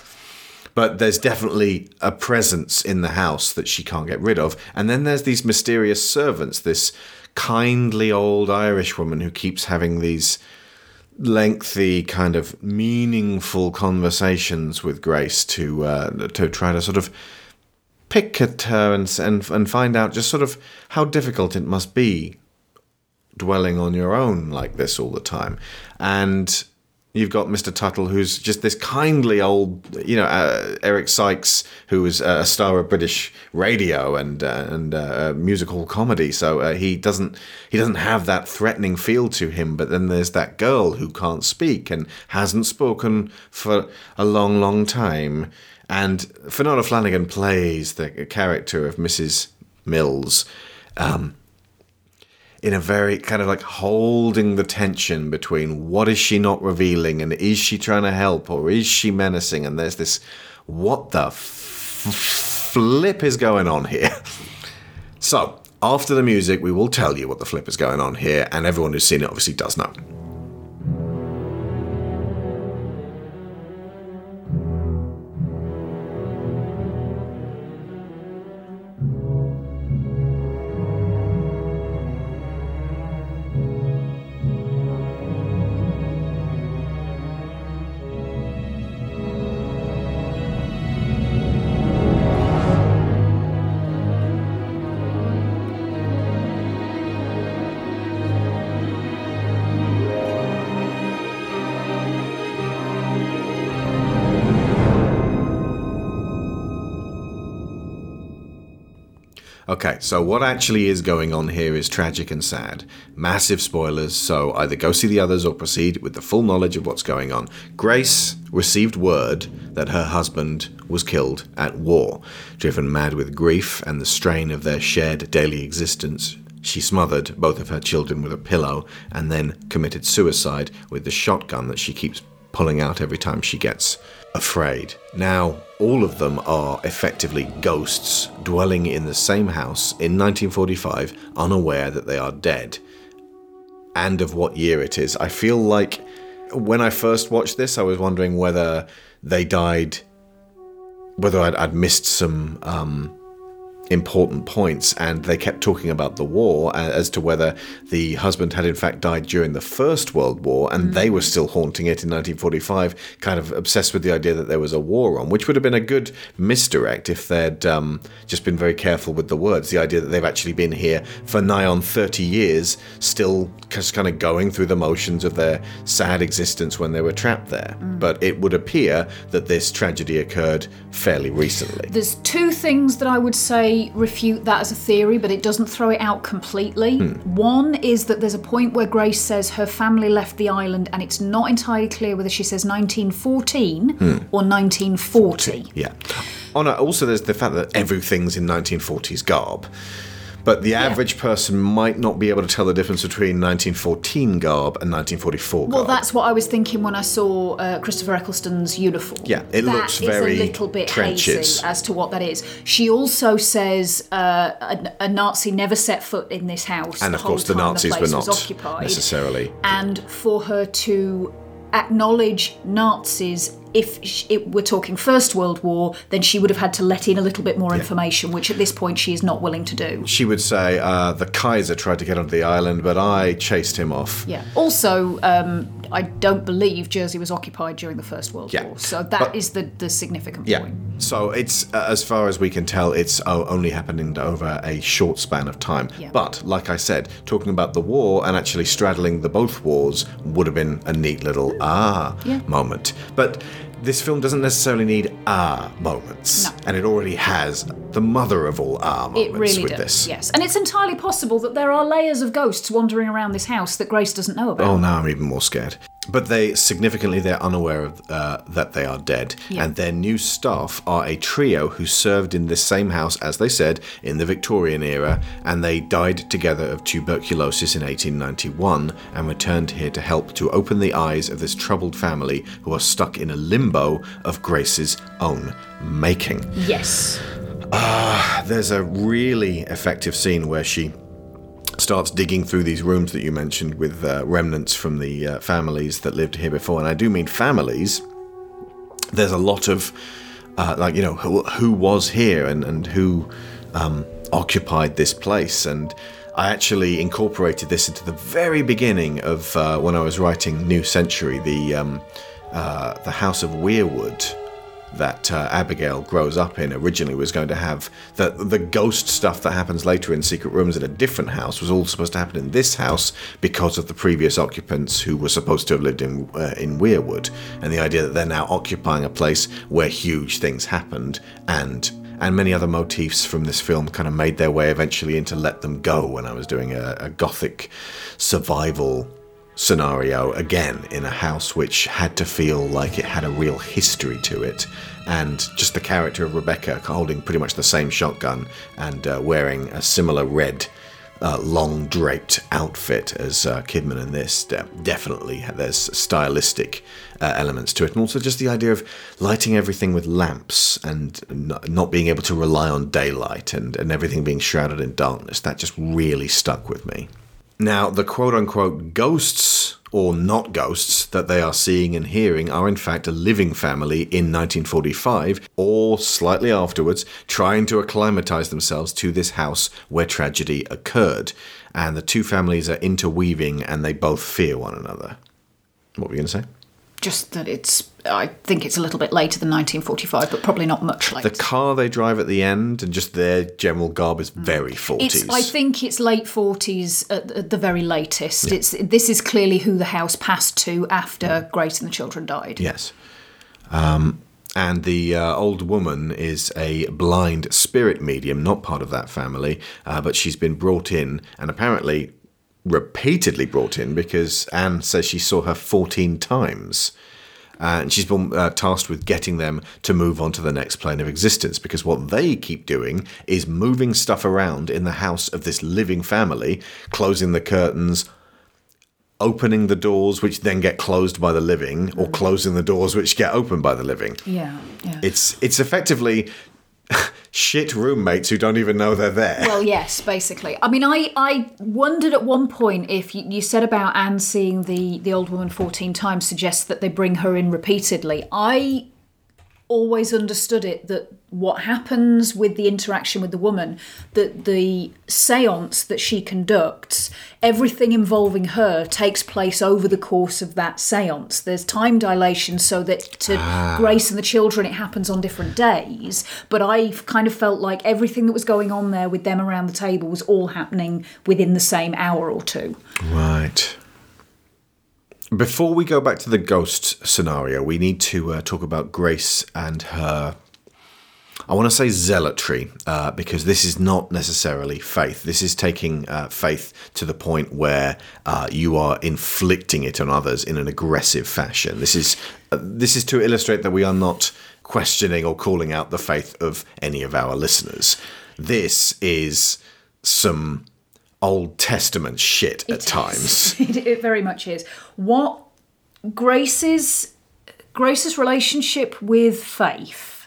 But there's definitely a presence in the house that she can't get rid of. And then there's these mysterious servants, this kindly old Irish woman who keeps having these lengthy, kind of meaningful conversations with Grace to uh, to try to sort of pick at her and, and and find out just sort of how difficult it must be dwelling on your own like this all the time. And you've got Mr. Tuttle, who's just this kindly old, you know, uh, Eric Sykes, who is a star of British radio and uh, and uh, musical comedy. So uh, he doesn't he doesn't have that threatening feel to him. But then there's that girl who can't speak and hasn't spoken for a long, long time. And Fionnula Flanagan plays the character of Mrs. Mills. Um, in a very kind of like holding the tension between what is she not revealing and is she trying to help or is she menacing? And there's this what the f- flip is going on here? So after the music we will tell you what the flip is going on here and everyone who's seen it obviously does know so what actually is going on here is tragic and sad. Massive spoilers, so either go see the others or proceed with the full knowledge of what's going on. Grace received word that her husband was killed at war. Driven mad with grief and the strain of their shared daily existence, she smothered both of her children with a pillow and then committed suicide with the shotgun that she keeps pulling out every time she gets afraid. Now, all of them are effectively ghosts dwelling in the same house in 1945, unaware that they are dead. And of what year it is. I feel like when I first watched this, I was wondering whether they died, whether I'd, I'd missed some. Um, important points, and they kept talking about the war uh, as to whether the husband had in fact died during the First World War, and they were still haunting it in 1945, kind of obsessed with the idea that there was a war on, which would have been a good misdirect if they'd um, just been very careful with the words. The idea that they've actually been here for nigh on 30 years, still just kind of going through the motions of their sad existence when they were trapped there. But it would appear that this tragedy occurred fairly recently. There's two things that I would say refute that as a theory, but it doesn't throw it out completely. Hmm. One is that there's a point where Grace says her family left the island, and it's not entirely clear whether she says 1914 Hmm. or 1940. Yeah. Oh no, also there's the fact that everything's in 1940s garb. But the average person might not be able to tell the difference between 1914 garb and 1944 garb. Well, that's what I was thinking when I saw uh, Christopher Eccleston's uniform. Yeah, it That looks is very a little bit trenches. hazy as to what that is. She also says uh, a, a Nazi never set foot in this house, and the of course, the whole time Nazis the were not occupied. necessarily. and for her to acknowledge Nazis. If it, we're talking First World War, then she would have had to let in a little bit more information, which at this point she is not willing to do. She would say, uh, the Kaiser tried to get onto the island, but I chased him off. Yeah. Also, um, I don't believe Jersey was occupied during the First World Yeah. War, so that is But- the the significant Yeah. point. So it's, uh, as far as we can tell, it's uh, only happening over a short span of time. Yeah. But, like I said, talking about the war and actually straddling the both wars would have been a neat little ah Yeah. moment. But this film doesn't necessarily need ah moments. No. And it already has the mother of all ah moments It really with does. this. Yes, and it's entirely possible that there are layers of ghosts wandering around this house that Grace doesn't know about. Oh, now I'm even more scared. But they significantly they're unaware of uh, that they are dead, Yeah. and their new staff are a trio who served in this same house, as they said, in the Victorian era, and they died together of tuberculosis in 1891 and returned here to help to open the eyes of this troubled family who are stuck in a limbo of Grace's own making. Yes. There's a really effective scene where she starts digging through these rooms that you mentioned with uh, remnants from the uh, families that lived here before. And I do mean families. There's a lot of, uh, like, you know, who, who was here and, and who um, occupied this place. And I actually incorporated this into the very beginning of uh, when I was writing New Century, the, um, uh, the House of Weirwood that uh, Abigail grows up in originally was going to have the the ghost stuff that happens later in secret rooms in a different house was all supposed to happen in this house because of the previous occupants who were supposed to have lived in uh, in Weirwood. And the idea that they're now occupying a place where huge things happened and and many other motifs from this film kind of made their way eventually into Let Them Go when I was doing a, a gothic survival scenario again in a house which had to feel like it had a real history to it and just the character of rebecca holding pretty much the same shotgun and uh, wearing a similar red uh, long draped outfit as uh, kidman in this de- definitely there's stylistic uh, elements to it and also just the idea of lighting everything with lamps and not being able to rely on daylight and, and everything being shrouded in darkness that just really stuck with me now, the quote unquote ghosts or not ghosts that they are seeing and hearing are in fact a living family in 1945 or slightly afterwards trying to acclimatize themselves to this house where tragedy occurred. And the two families are interweaving and they both fear one another. What were you going to say? Just that it's, I think it's a little bit later than 1945, but probably not much later. The car they drive at the end and just their general garb is very 40s. It's, I think it's late 40s at, at the very latest. It's This is clearly who the house passed to after Grace and the children died. Yes. Um, And the uh, old woman is a blind spirit medium, not part of that family, uh, but she's been brought in and apparently repeatedly brought in because Anne says she saw her 14 times. Uh, and she's been uh, tasked with getting them to move on to the next plane of existence because what they keep doing is moving stuff around in the house of this living family, closing the curtains, opening the doors which then get closed by the living or closing the doors which get opened by the living. Yeah, yeah. It's it's effectively [laughs] shit roommates who don't even know they're there. Well, yes, basically. I mean, I, I wondered at one point if you, you said about Anne seeing the, the old woman 14 times suggests that they bring her in repeatedly. I always understood it that what happens with the interaction with the woman, that the seance that she conducts, everything involving her takes place over the course of that seance. There's time dilation so that to ah. Grace and the children, it happens on different days. But I kind of felt like everything that was going on there with them around the table was all happening within the same hour or two. Right. Before we go back to the ghost scenario, we need to uh, talk about Grace and her. I want to say zealotry uh, because this is not necessarily faith. This is taking uh, faith to the point where uh, you are inflicting it on others in an aggressive fashion. This is uh, this is to illustrate that we are not questioning or calling out the faith of any of our listeners. This is some Old Testament shit at times. [laughs] it, it very much is. What Grace's Grace's relationship with faith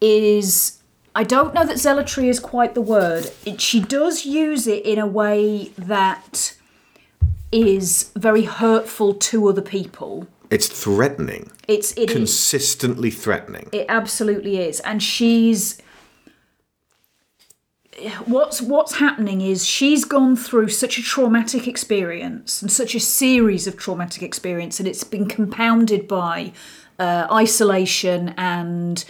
is I don't know that zealotry is quite the word. It, she does use it in a way that is very hurtful to other people. It's threatening, It's it is- consistently threatening. It absolutely is, and she's. What's what's happening is she's gone through such a traumatic experience and such a series of traumatic experience, and it's been compounded by uh, isolation and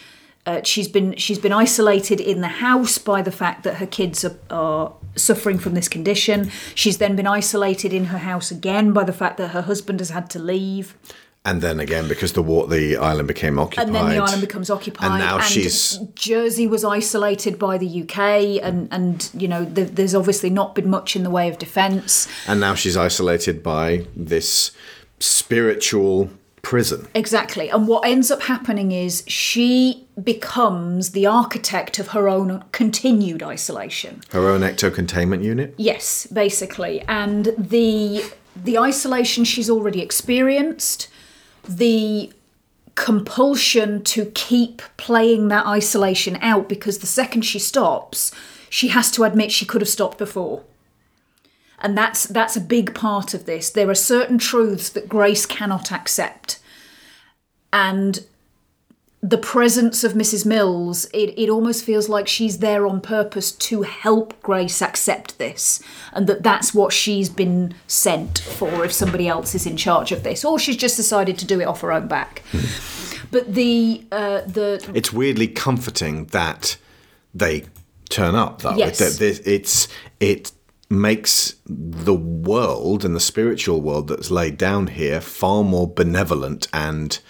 uh, she's been she's been isolated in the house by the fact that her kids are, are suffering from this condition. She's then been isolated in her house again by the fact that her husband has had to leave. And then again, because the war, the island became occupied. and then the island becomes occupied. And now she's Jersey was isolated by the UK, and and you know th- there's obviously not been much in the way of defence. and now she's isolated by this spiritual prison. Exactly, and what ends up happening is she becomes the architect of her own continued isolation. Her own ecto containment unit. Yes, basically, and the the isolation she's already experienced, the compulsion to keep playing that isolation out because the second she stops, she has to admit she could have stopped before. And that's that's a big part of this. There are certain truths that Grace cannot accept. And the presence of Mrs. Mills, it, it almost feels like she's there on purpose to help Grace accept this, and that that's what she's been sent for if somebody else is in charge of this, or she's just decided to do it off her own back. But the uh, the It's weirdly comforting that they turn up, though. Yes. It, it- it's it makes the world and the spiritual world that's laid down here far more benevolent and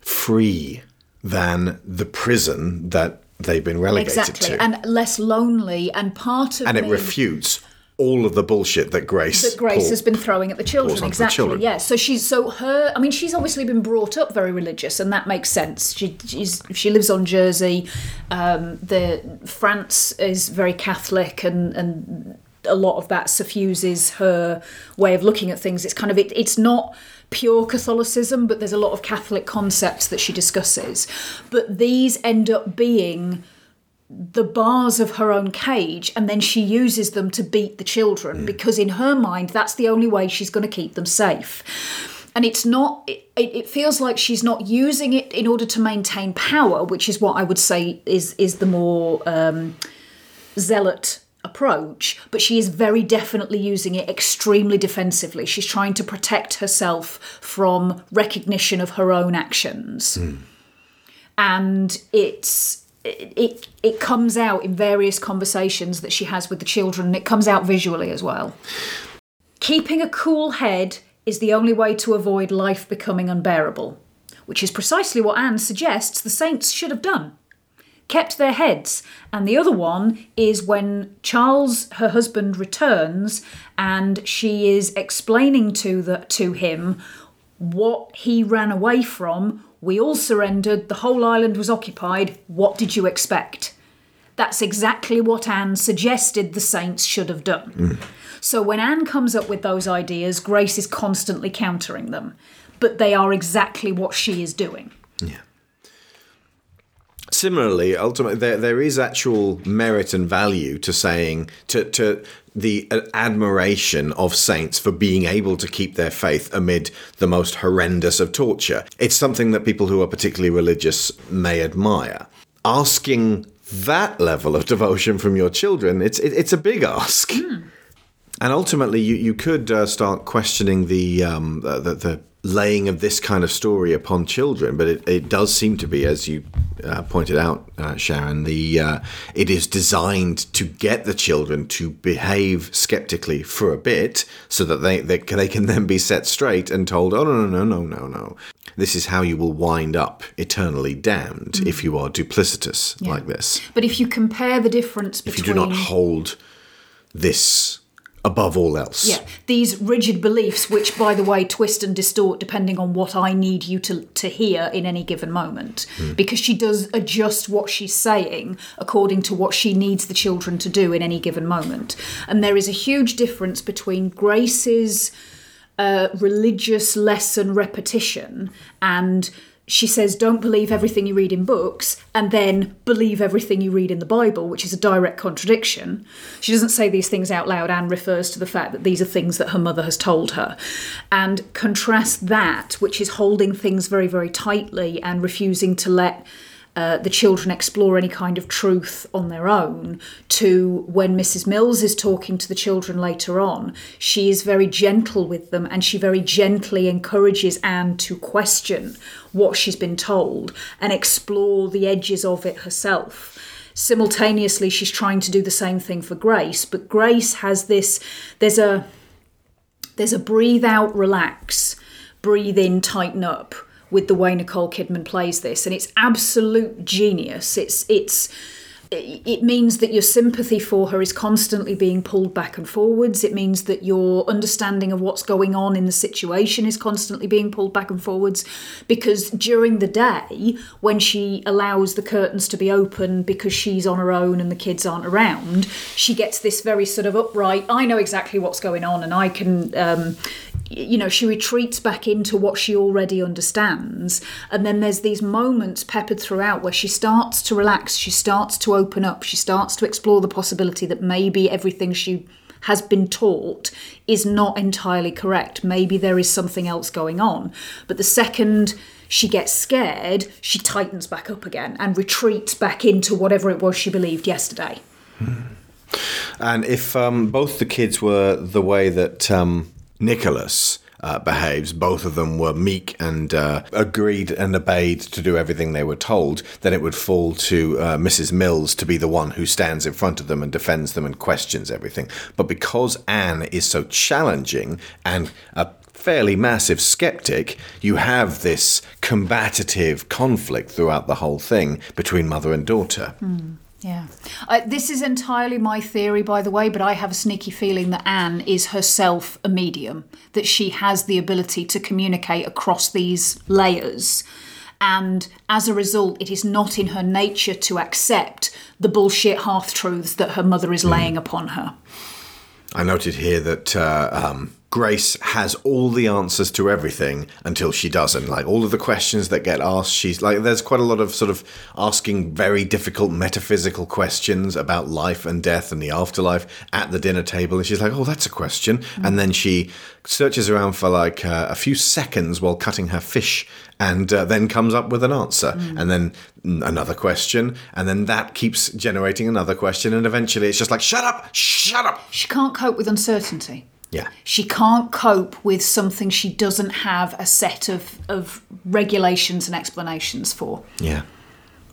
free than the prison that they've been relegated exactly, to. and less lonely, and part of and it me- refutes all of the bullshit that Grace that Grace pull- has been throwing at the children. the Exactly. children. Yeah. So she's so her. I mean, she's obviously been brought up very religious, and that makes sense. She she's she lives on Jersey. Um, the France is very Catholic, and and a lot of that suffuses her way of looking at things. It's kind of it, it's not pure Catholicism, but there's a lot of Catholic concepts that she discusses. But these end up being the bars of her own cage and then she uses them to beat the children because in her mind that's the only way she's going to keep them safe and it's not it, it feels like she's not using it in order to maintain power which is what i would say is is the more um, zealot approach but she is very definitely using it extremely defensively. She's trying to protect herself from recognition of her own actions. And it's it, it it comes out in various conversations that she has with the children and it comes out visually as well. Keeping a cool head is the only way to avoid life becoming unbearable which is precisely what Anne suggests the saints should have done. Kept their heads. And the other one is when Charles, her husband, returns and she is explaining to the to him what he ran away from. We all surrendered, the whole island was occupied. What did you expect? That's exactly what Anne suggested the saints should have done. Hmm. So when Anne comes up with those ideas, Grace is constantly countering them. But they are exactly what she is doing. Similarly, ultimately, there, there is actual merit and value to saying to to the admiration of saints for being able to keep their faith amid the most horrendous of torture. It's something that people who are particularly religious may admire. Asking that level of devotion from your children, it's it, it's a big ask. And ultimately, you, you could uh, start questioning the, um, the, the the laying of this kind of story upon children, but it, it does seem to be, as you uh, pointed out, uh, Sharon, the uh, it is designed to get the children to behave skeptically for a bit, so that they, they they can then be set straight and told, oh no no no no no no, this is how you will wind up eternally damned if you are duplicitous like this. But if you compare the difference between If you do not hold this above all else. Yeah, these rigid beliefs, which, by the way, twist and distort depending on what I need you to, to hear in any given moment, because she does adjust what she's saying according to what she needs the children to do in any given moment. And there is a huge difference between Grace's uh, religious lesson repetition and she says, don't believe everything you read in books, and then believe everything you read in the Bible, which is a direct contradiction. She doesn't say these things out loud and refers to the fact that these are things that her mother has told her. And contrast that, which is holding things very, very tightly and refusing to let uh, the children explore any kind of truth on their own to when Mrs. Mills is talking to the children later on. She is very gentle with them and she very gently encourages Anne to question what she's been told and explore the edges of it herself. Simultaneously, she's trying to do the same thing for Grace, but Grace has this there's a there's a breathe out, relax, breathe in, tighten up with the way Nicole Kidman plays this, and it's absolute genius. It's it's it means that your sympathy for her is constantly being pulled back and forwards. It means that your understanding of what's going on in the situation is constantly being pulled back and forwards. Because during the day, when she allows the curtains to be open because she's on her own and the kids aren't around, she gets this very sort of upright, I know exactly what's going on and I can. Um, you know, she retreats back into what she already understands. And then there's these moments peppered throughout where she starts to relax, she starts to open up, she starts to explore the possibility that maybe everything she has been taught is not entirely correct. Maybe there is something else going on. But the second she gets scared, she tightens back up again and retreats back into whatever it was she believed yesterday. And if um, both the kids were the way that um, Nicholas uh, behaves, both of them were meek and uh, agreed and obeyed to do everything they were told, then it would fall to uh, Mrs. Mills to be the one who stands in front of them and defends them and questions everything. But because Anne is so challenging and a fairly massive skeptic, you have this combative conflict throughout the whole thing between mother and daughter. Yeah. Uh, this is entirely my theory, by the way, but I have a sneaky feeling that Anne is herself a medium, that she has the ability to communicate across these layers. And as a result, it is not in her nature to accept the bullshit half truths that her mother is laying upon her. I noted here that uh, um, Grace has all the answers to everything until she doesn't. Like all of the questions that get asked, she's like, there's quite a lot of sort of asking very difficult metaphysical questions about life and death and the afterlife at the dinner table. And she's like, oh, that's a question. And then she searches around for like uh, a few seconds while cutting her fish and uh, then comes up with an answer. And then another question. And then that keeps generating another question. And eventually it's just like, shut up, shut up. She can't cope with uncertainty. Yeah. She can't cope with something she doesn't have a set of, of regulations and explanations for, Yeah.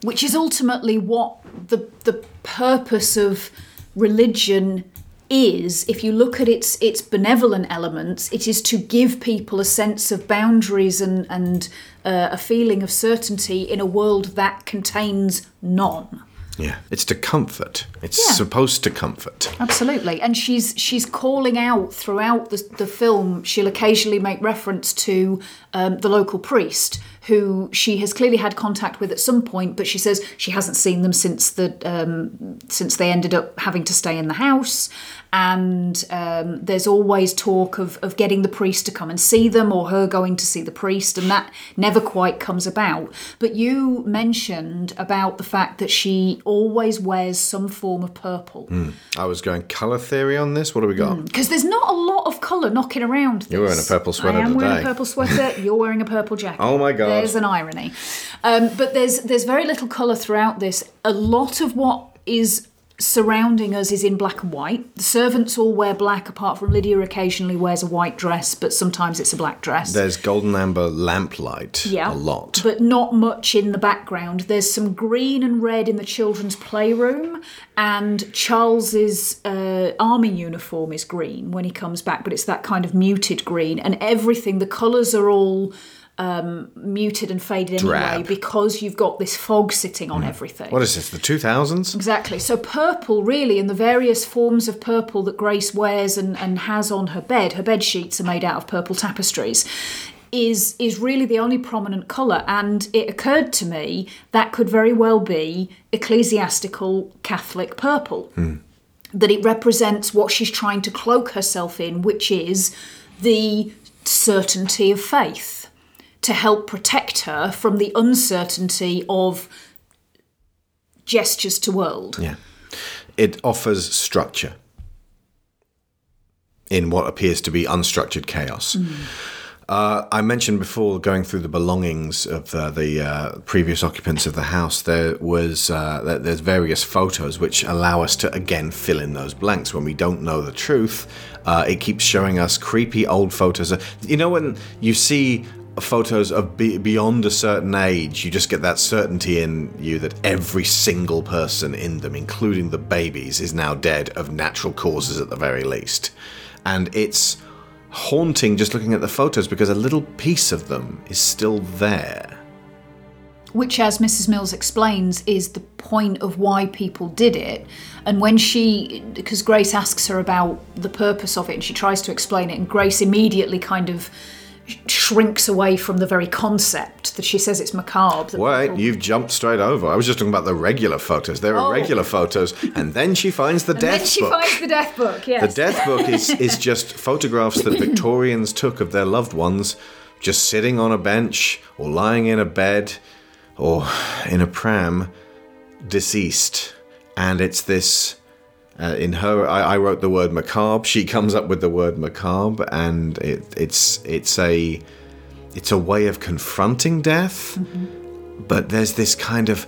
which is ultimately what the, the purpose of religion is, if you look at its its benevolent elements, it is to give people a sense of boundaries and and uh, a feeling of certainty in a world that contains none. Yeah, it's to comfort. It's Yeah. supposed to comfort. Absolutely, and she's she's calling out throughout the, the film. She'll occasionally make reference to um, the local priest, who she has clearly had contact with at some point, but she says she hasn't seen them since the um, since they ended up having to stay in the house. And um, there's always talk of, of getting the priest to come and see them, or her going to see the priest, and that never quite comes about. But you mentioned about the fact that she always wears some form of purple I was going colour theory on this. What do we got? because there's not a lot of colour knocking around. You're wearing a purple sweater I am wearing a purple sweater. [laughs] You're wearing a purple jacket. Oh my God. There's an irony. Um, but there's there's very little colour throughout this. A lot of what is surrounding us is in black and white. The servants all wear black, apart from Lydia occasionally wears a white dress, but sometimes it's a black dress. There's golden amber lamplight. Yeah. A lot. But not much in the background. There's some green and red in the children's playroom, and Charles's uh, army uniform is green when he comes back, but it's that kind of muted green, and everything, the colours are all um, muted and faded anyway Drab. because you've got this fog sitting on everything. what is this, the 2000s? Exactly. So purple, really, and the various forms of purple that Grace wears and, and has on her bed, her bed sheets are made out of purple tapestries, is is really the only prominent colour. And it occurred to me that could very well be ecclesiastical Catholic purple. That it represents what she's trying to cloak herself in, which is the certainty of faith. To help protect her from the uncertainty of gestures to world. Yeah. It offers structure in what appears to be unstructured chaos. Uh, I mentioned before going through the belongings of uh, the uh, previous occupants of the house. There was uh, there's various photos which allow us to again fill in those blanks when we don't know the truth. Uh, it keeps showing us creepy old photos. You know when you see photos of be- beyond a certain age, you just get that certainty in you that every single person in them, including the babies, is now dead of natural causes at the very least. And it's haunting just looking at the photos because a little piece of them is still there. which, as Mrs. Mills explains, is the point of why people did it. And when she, because Grace asks her about the purpose of it, and she tries to explain it, and Grace immediately kind of shrinks away from the very concept that she says it's macabre. Wait, people- you've jumped straight over. I was just talking about the regular photos. There are Oh. regular photos, and then she finds the and death then she book. finds the death book. Yes. The death book is, is just photographs that Victorians took of their loved ones just sitting on a bench or lying in a bed or in a pram, deceased. And it's this. Uh, in her, I, I wrote the word macabre. She comes up with the word macabre, and it, it's it's a it's a way of confronting death. But there's this kind of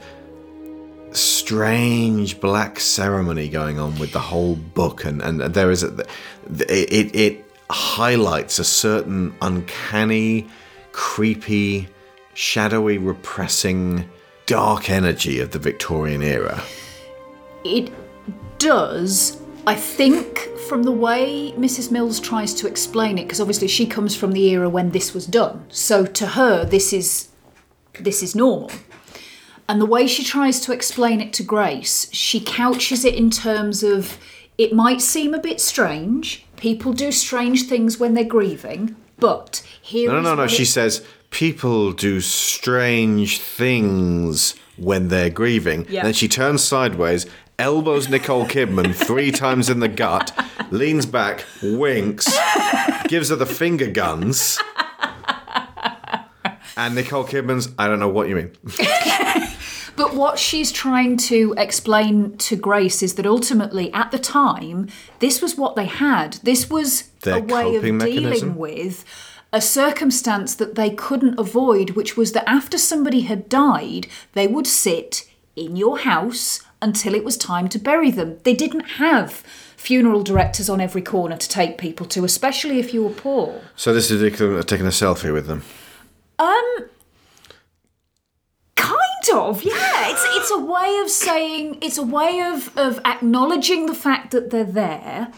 strange black ceremony going on with the whole book and and there is a it it highlights a certain uncanny creepy shadowy repressing dark energy of the Victorian era it does i think from the way mrs mills tries to explain it because obviously she comes from the era when this was done. So to her this is this is normal. And the way she tries to explain it to grace she couches it in terms of it might seem a bit strange people do strange things when they're grieving but here no no no no what she it- says people do strange things when they're grieving. Yeah. then she turns sideways elbows Nicole Kidman three times in the gut leans back winks gives her the finger guns and Nicole Kidman's I don't know what you mean [laughs] But what she's trying to explain to Grace is that ultimately, at the time, this was what they had. This was Their a way of coping dealing mechanism? with a circumstance that they couldn't avoid, which was that after somebody had died, they would sit in your house until it was time to bury them. They didn't have funeral directors on every corner to take people to, especially if you were poor. so this is equivalent of taking a selfie with them Um, kind of, yeah. It's it's a way of saying it's a way of of acknowledging the fact that they're there,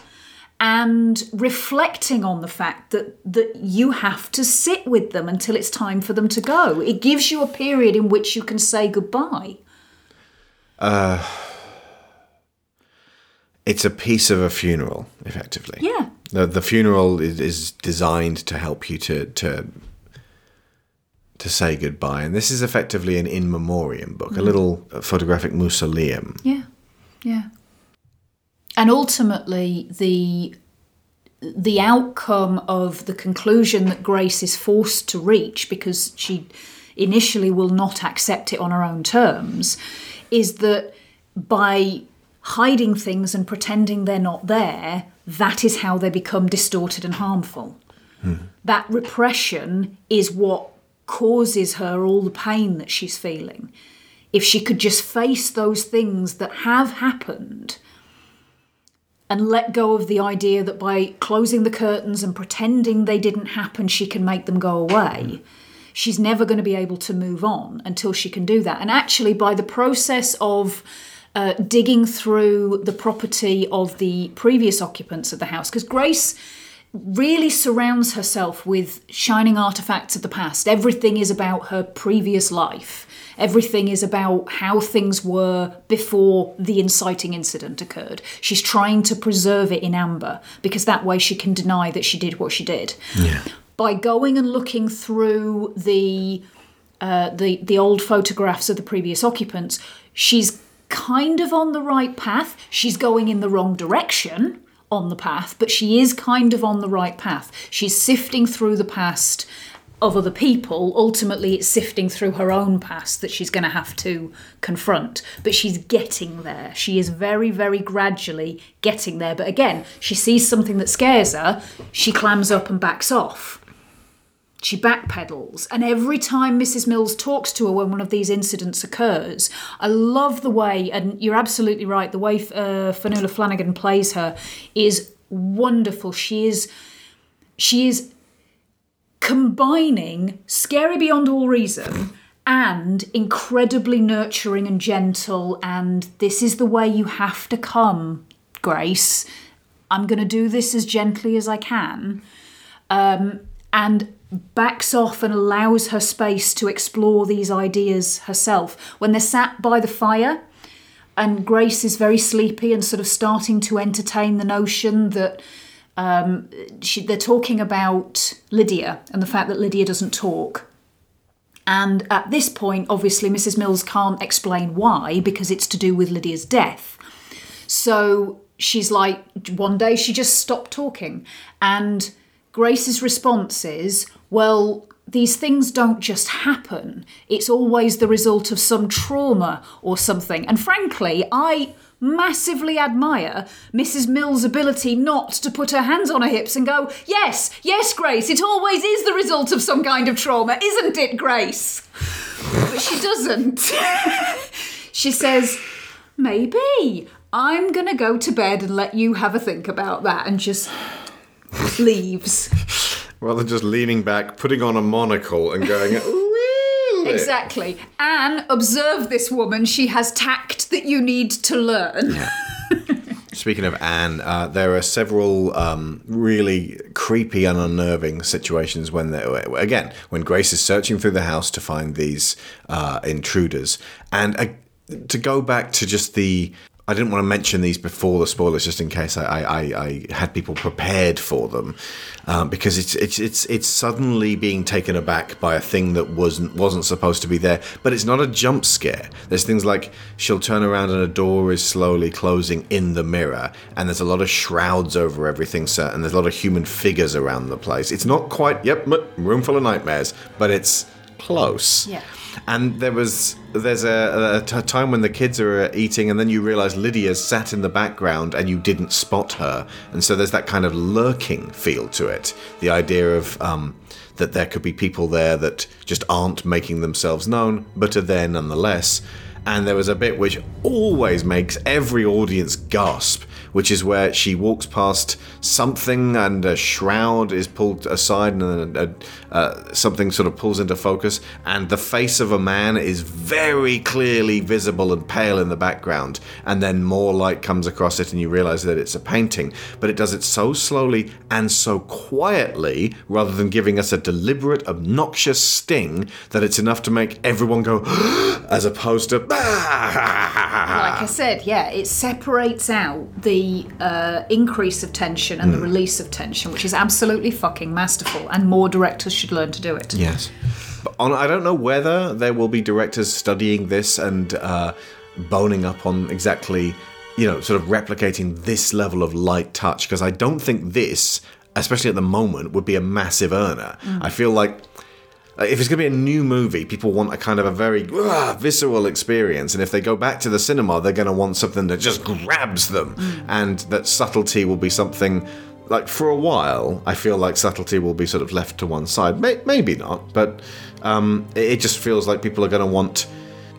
and reflecting on the fact that that you have to sit with them until it's time for them to go. It gives you a period in which you can say goodbye. Uh, it's a piece of a funeral, effectively. Yeah. The, the funeral is, is designed to help you to, to to say goodbye, and this is effectively an in memoriam book, a mm. little photographic mausoleum. Yeah, yeah. And ultimately, the the outcome of the conclusion that Grace is forced to reach, because she initially will not accept it on her own terms, is that by hiding things and pretending they're not there, that is how they become distorted and harmful. That repression is what causes her all the pain that she's feeling. If she could just face those things that have happened and let go of the idea that by closing the curtains and pretending they didn't happen, she can make them go away. She's never going to be able to move on until she can do that. And actually, by the process of uh, digging through the property of the previous occupants of the house, because Grace really surrounds herself with shining artifacts of the past. Everything is about her previous life. Everything is about how things were before the inciting incident occurred. She's trying to preserve it in amber because that way she can deny that she did what she did. By going and looking through the uh, the the old photographs of the previous occupants, she's kind of on the right path. She's going in the wrong direction on the path, but she is kind of on the right path. She's sifting through the past of other people. Ultimately, it's sifting through her own past that she's going to have to confront. But she's getting there. She is very, very gradually getting there. But again, she sees something that scares her, she clams up and backs off she backpedals and every time mrs mills talks to her when one of these incidents occurs i love the way and you're absolutely right the way uh, Fionnula Flanagan plays her is wonderful. She is she is combining scary beyond all reason and incredibly nurturing and gentle and this is the way you have to come grace. I'm going to do this as gently as i can. Um, and backs off and allows her space to explore these ideas herself. When they're sat by the fire, and Grace is very sleepy and sort of starting to entertain the notion that um, she, they're talking about Lydia and the fact that Lydia doesn't talk. And at this point, obviously, Mrs. Mills can't explain why because it's to do with Lydia's death. So she's like, one day she just stopped talking. And Grace's response is, well, these things don't just happen. It's always the result of some trauma or something. And frankly, I massively admire Mrs. Mills' ability not to put her hands on her hips and go, Yes, yes, Grace, it always is the result of some kind of trauma, isn't it, Grace? But she doesn't. [laughs] she says, Maybe. I'm going to go to bed and let you have a think about that and just leaves. Rather than just leaning back, putting on a monocle and going, [laughs] Exactly. Anne, observe this woman. She has tact that you need to learn. Speaking of Anne, uh, there are several um, really creepy and unnerving situations when they again when Grace is searching through the house to find these uh, intruders, and uh, to go back to just the. I didn't want to mention these before the spoilers, just in case I, I, I, had people prepared for them, um, because it's it's it's it's suddenly being taken aback by a thing that wasn't wasn't supposed to be there. But it's not a jump scare. There's things like she'll turn around and a door is slowly closing in the mirror, and there's a lot of shrouds over everything, sir, and there's a lot of human figures around the place. It's not quite yep, room full of nightmares, but it's close. Yeah. And there was there's a, time when the kids are eating, and then you realise Lydia's sat in the background, and you didn't spot her, and so there's that kind of lurking feel to it. The idea of um, that there could be people there that just aren't making themselves known, but are there nonetheless. And there was a bit which always makes every audience gasp which is where she walks past something and a shroud is pulled aside and then a, uh, something sort of pulls into focus, and the face of a man is very clearly visible and pale in the background, and then more light comes across it, and you realize that it's a painting. But it does it so slowly and so quietly, rather than giving us a deliberate, obnoxious sting, that it's enough to make everyone go, [gasps] as opposed to. [laughs] like I said, yeah, it separates out the uh, increase of tension and the Hmm. release of tension, which is absolutely fucking masterful, and more directors should learn to do it. Yes. But on, I don't know whether there will be directors studying this and uh, boning up on exactly, you know, sort of replicating this level of light touch, because I don't think this, especially at the moment, would be a massive earner. I feel like. Uh, If it's going to be a new movie, people want a kind of a very ah, visceral experience, and if they go back to the cinema, they're going to want something that just grabs them, and that subtlety will be something like for a while. I feel like subtlety will be sort of left to one side. May- maybe not, but um, it just feels like people are going to want,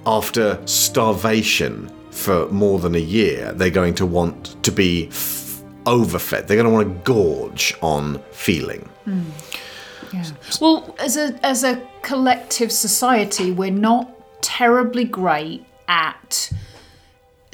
after starvation for more than a year, they're going to want to be f- overfed. They're going to want to gorge on feeling. Well, as a as a collective society, we're not terribly great at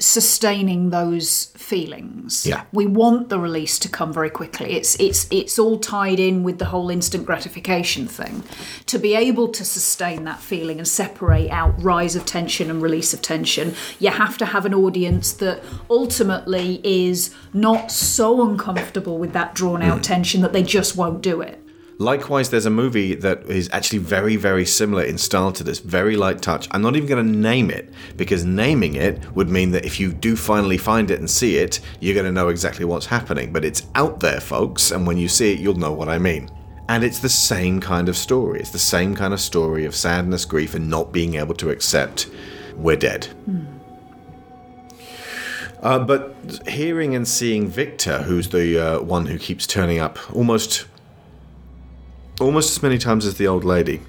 sustaining those feelings. Yeah. We want the release to come very quickly. It's it's it's all tied in with the whole instant gratification thing. To be able to sustain that feeling and separate out rise of tension and release of tension, you have to have an audience that ultimately is not so uncomfortable with that drawn out mm. tension that they just won't do it. Likewise, there's a movie that is actually very, very similar in style to this, very light touch. I'm not even going to name it because naming it would mean that if you do finally find it and see it, you're going to know exactly what's happening. But it's out there, folks, and when you see it, you'll know what I mean. And it's the same kind of story. It's the same kind of story of sadness, grief, and not being able to accept we're dead. Uh, but hearing and seeing Victor, who's the uh, one who keeps turning up almost almost as many times as the old lady.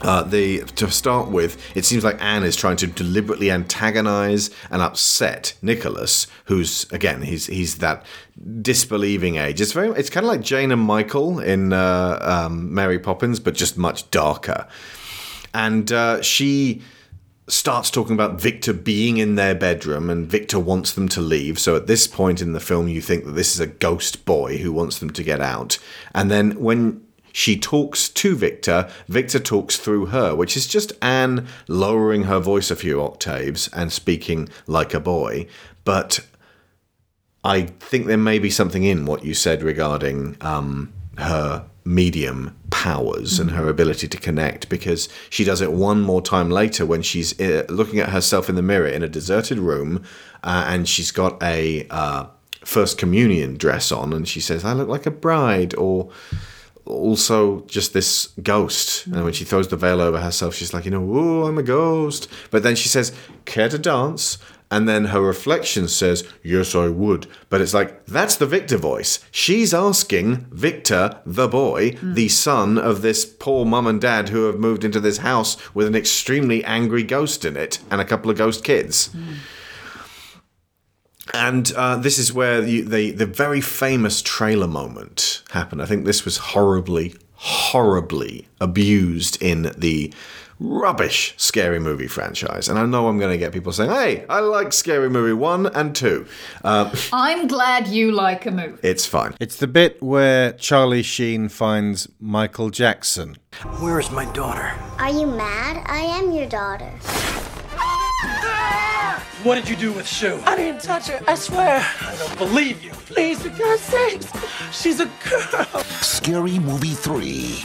Uh, the to start with, it seems like Anne is trying to deliberately antagonize and upset Nicholas, who's again he's he's that disbelieving age. It's very it's kind of like Jane and Michael in uh, um, Mary Poppins, but just much darker. And uh, she starts talking about Victor being in their bedroom and Victor wants them to leave. So at this point in the film, you think that this is a ghost boy who wants them to get out. And then when she talks to Victor, Victor talks through her, which is just Anne lowering her voice a few octaves and speaking like a boy. But I think there may be something in what you said regarding um, her medium powers and her ability to connect because she does it one more time later when she's uh, looking at herself in the mirror in a deserted room uh, and she's got a uh, first communion dress on and she says, I look like a bride or also just this ghost. And when she throws the veil over herself, she's like, you know, oh, I'm a ghost. But then she says, care to dance? And then her reflection says, yes, I would. But it's like, that's the Victor voice. She's asking Victor, the boy, mm. the son of this poor mum and dad who have moved into this house with an extremely angry ghost in it and a couple of ghost kids. Mm. And uh, this is where the, the the very famous trailer moment happened. I think this was horribly, horribly abused in the rubbish scary movie franchise. And I know I'm going to get people saying, "Hey, I like Scary Movie one and two. Uh, I'm glad you like a movie. it's fine. It's the bit where Charlie Sheen finds Michael Jackson. Where is my daughter? Are you mad? I am your daughter. What did you do with Sue? I didn't touch her, I swear. I don't believe you. Please, for God's sakes. She's a girl. Scary Movie 3.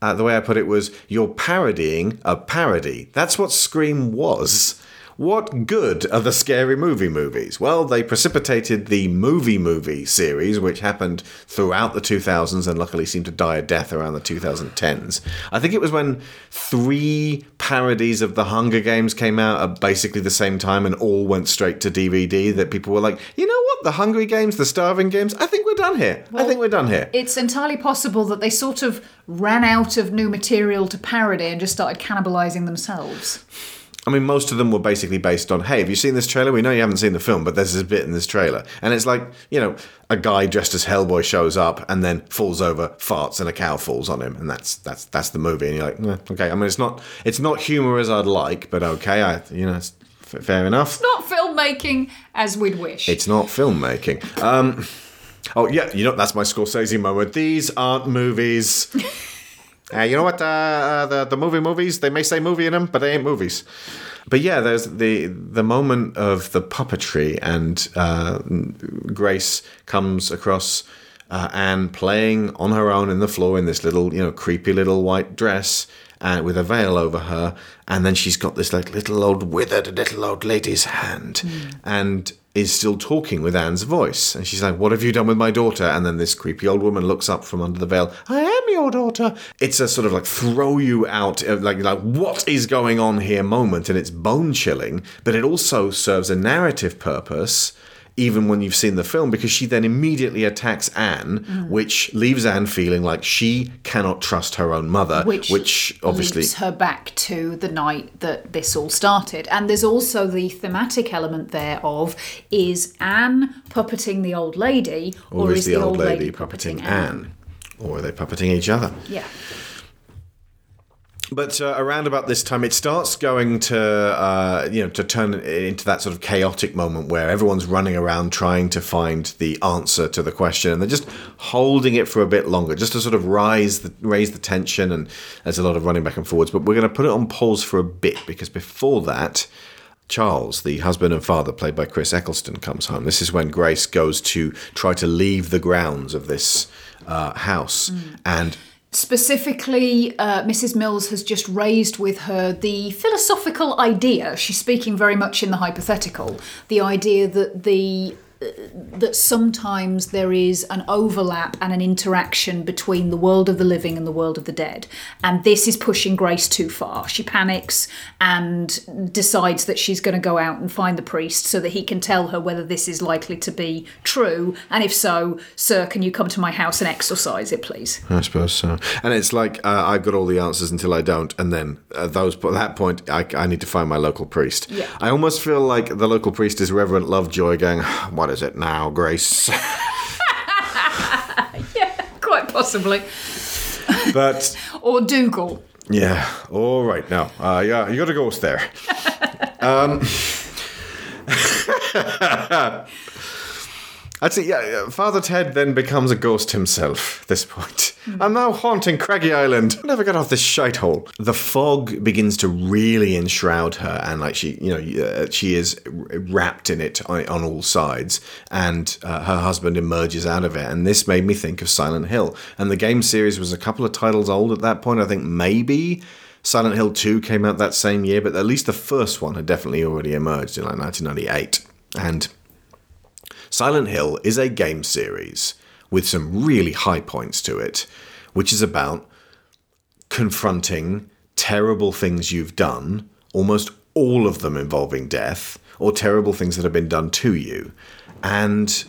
Uh, the way I put it was, you're parodying a parody. That's what Scream was. What good are the scary movie movies? Well, they precipitated the movie movie series, which happened throughout the 2000s and luckily seemed to die a death around the 2010s. I think it was when three parodies of the Hunger Games came out at basically the same time and all went straight to DVD that people were like, you know what? The Hungry Games, the Starving Games? I think we're done here. I think we're done here. It's entirely possible that they sort of ran out of new material to parody and just started cannibalizing themselves. I mean, most of them were basically based on, hey, have you seen this trailer? We know you haven't seen the film, but there's this bit in this trailer. And it's like, you know, a guy dressed as Hellboy shows up and then falls over, farts, and a cow falls on him. And that's that's that's the movie. And you're like, eh, okay. I mean, it's not it's not humor as I'd like, but okay. I you know, it's f- fair enough. It's not filmmaking as we'd wish. It's not filmmaking. Um, oh yeah, you know that's my Scorsese moment. These aren't movies. [laughs] Uh, you know what? Uh, uh, the the movie movies they may say movie in them, but they ain't movies. But yeah, there's the the moment of the puppetry, and uh, Grace comes across uh, Anne playing on her own in the floor in this little, you know, creepy little white dress. And with a veil over her, and then she's got this like little old withered little old lady's hand, and is still talking with Anne's voice. And she's like, What have you done with my daughter? And then this creepy old woman looks up from under the veil, I am your daughter. It's a sort of like throw you out, like, like what is going on here moment, and it's bone chilling, but it also serves a narrative purpose. Even when you've seen the film, because she then immediately attacks Anne, mm. which leaves Anne feeling like she cannot trust her own mother, which, which obviously leads her back to the night that this all started. And there's also the thematic element there of is Anne puppeting the old lady, or, is, the, old lady, puppeting Anne? Or are they puppeting each other? Yeah. But uh, around about this time, it starts going to uh, you know to turn into that sort of chaotic moment where everyone's running around trying to find the answer to the question, and they're just holding it for a bit longer, just to sort of rise the raise the tension. And there's a lot of running back and forwards. But we're going to put it on pause for a bit because before that. Charles, the husband and father, played by Chris Eccleston, comes home. This is when Grace goes to try to leave the grounds of this uh, house, and Specifically, uh, Mrs. Mills has just raised with her the philosophical idea. She's speaking very much in the hypothetical. The idea that the that sometimes there is an overlap and an interaction between the world of the living and the world of the dead. And this is pushing Grace too far. She panics and decides that she's going to go out and find the priest so that he can tell her whether this is likely to be true. And if so, sir, can you come to my house and exorcise it, please? I suppose so. And it's like uh, I've got all the answers until I don't, and then at those at that point, I, I need to find my local priest. Yeah. I almost feel like the local priest is Reverend Lovejoy, going, "What is it now, Grace?" [laughs] [laughs] yeah, quite possibly. but [laughs] Or Dougal. yeah, all right now, uh, yeah, you got a ghost there. um, I'd say, yeah, Father Ted then becomes a ghost himself at this point. I'm now haunting Craggy Island. I'll never get off this shithole. The fog begins to really enshroud her, and like she, you know, uh, she is wrapped in it on, on all sides, and uh, her husband emerges out of it. And this made me think of Silent Hill. And the game series was a couple of titles old at that point. I think maybe Silent Hill 2 came out that same year, but at least the first one had definitely already emerged in like 1998. And Silent Hill is a game series with some really high points to it, which is about confronting terrible things you've done, almost all of them involving death, or terrible things that have been done to you. And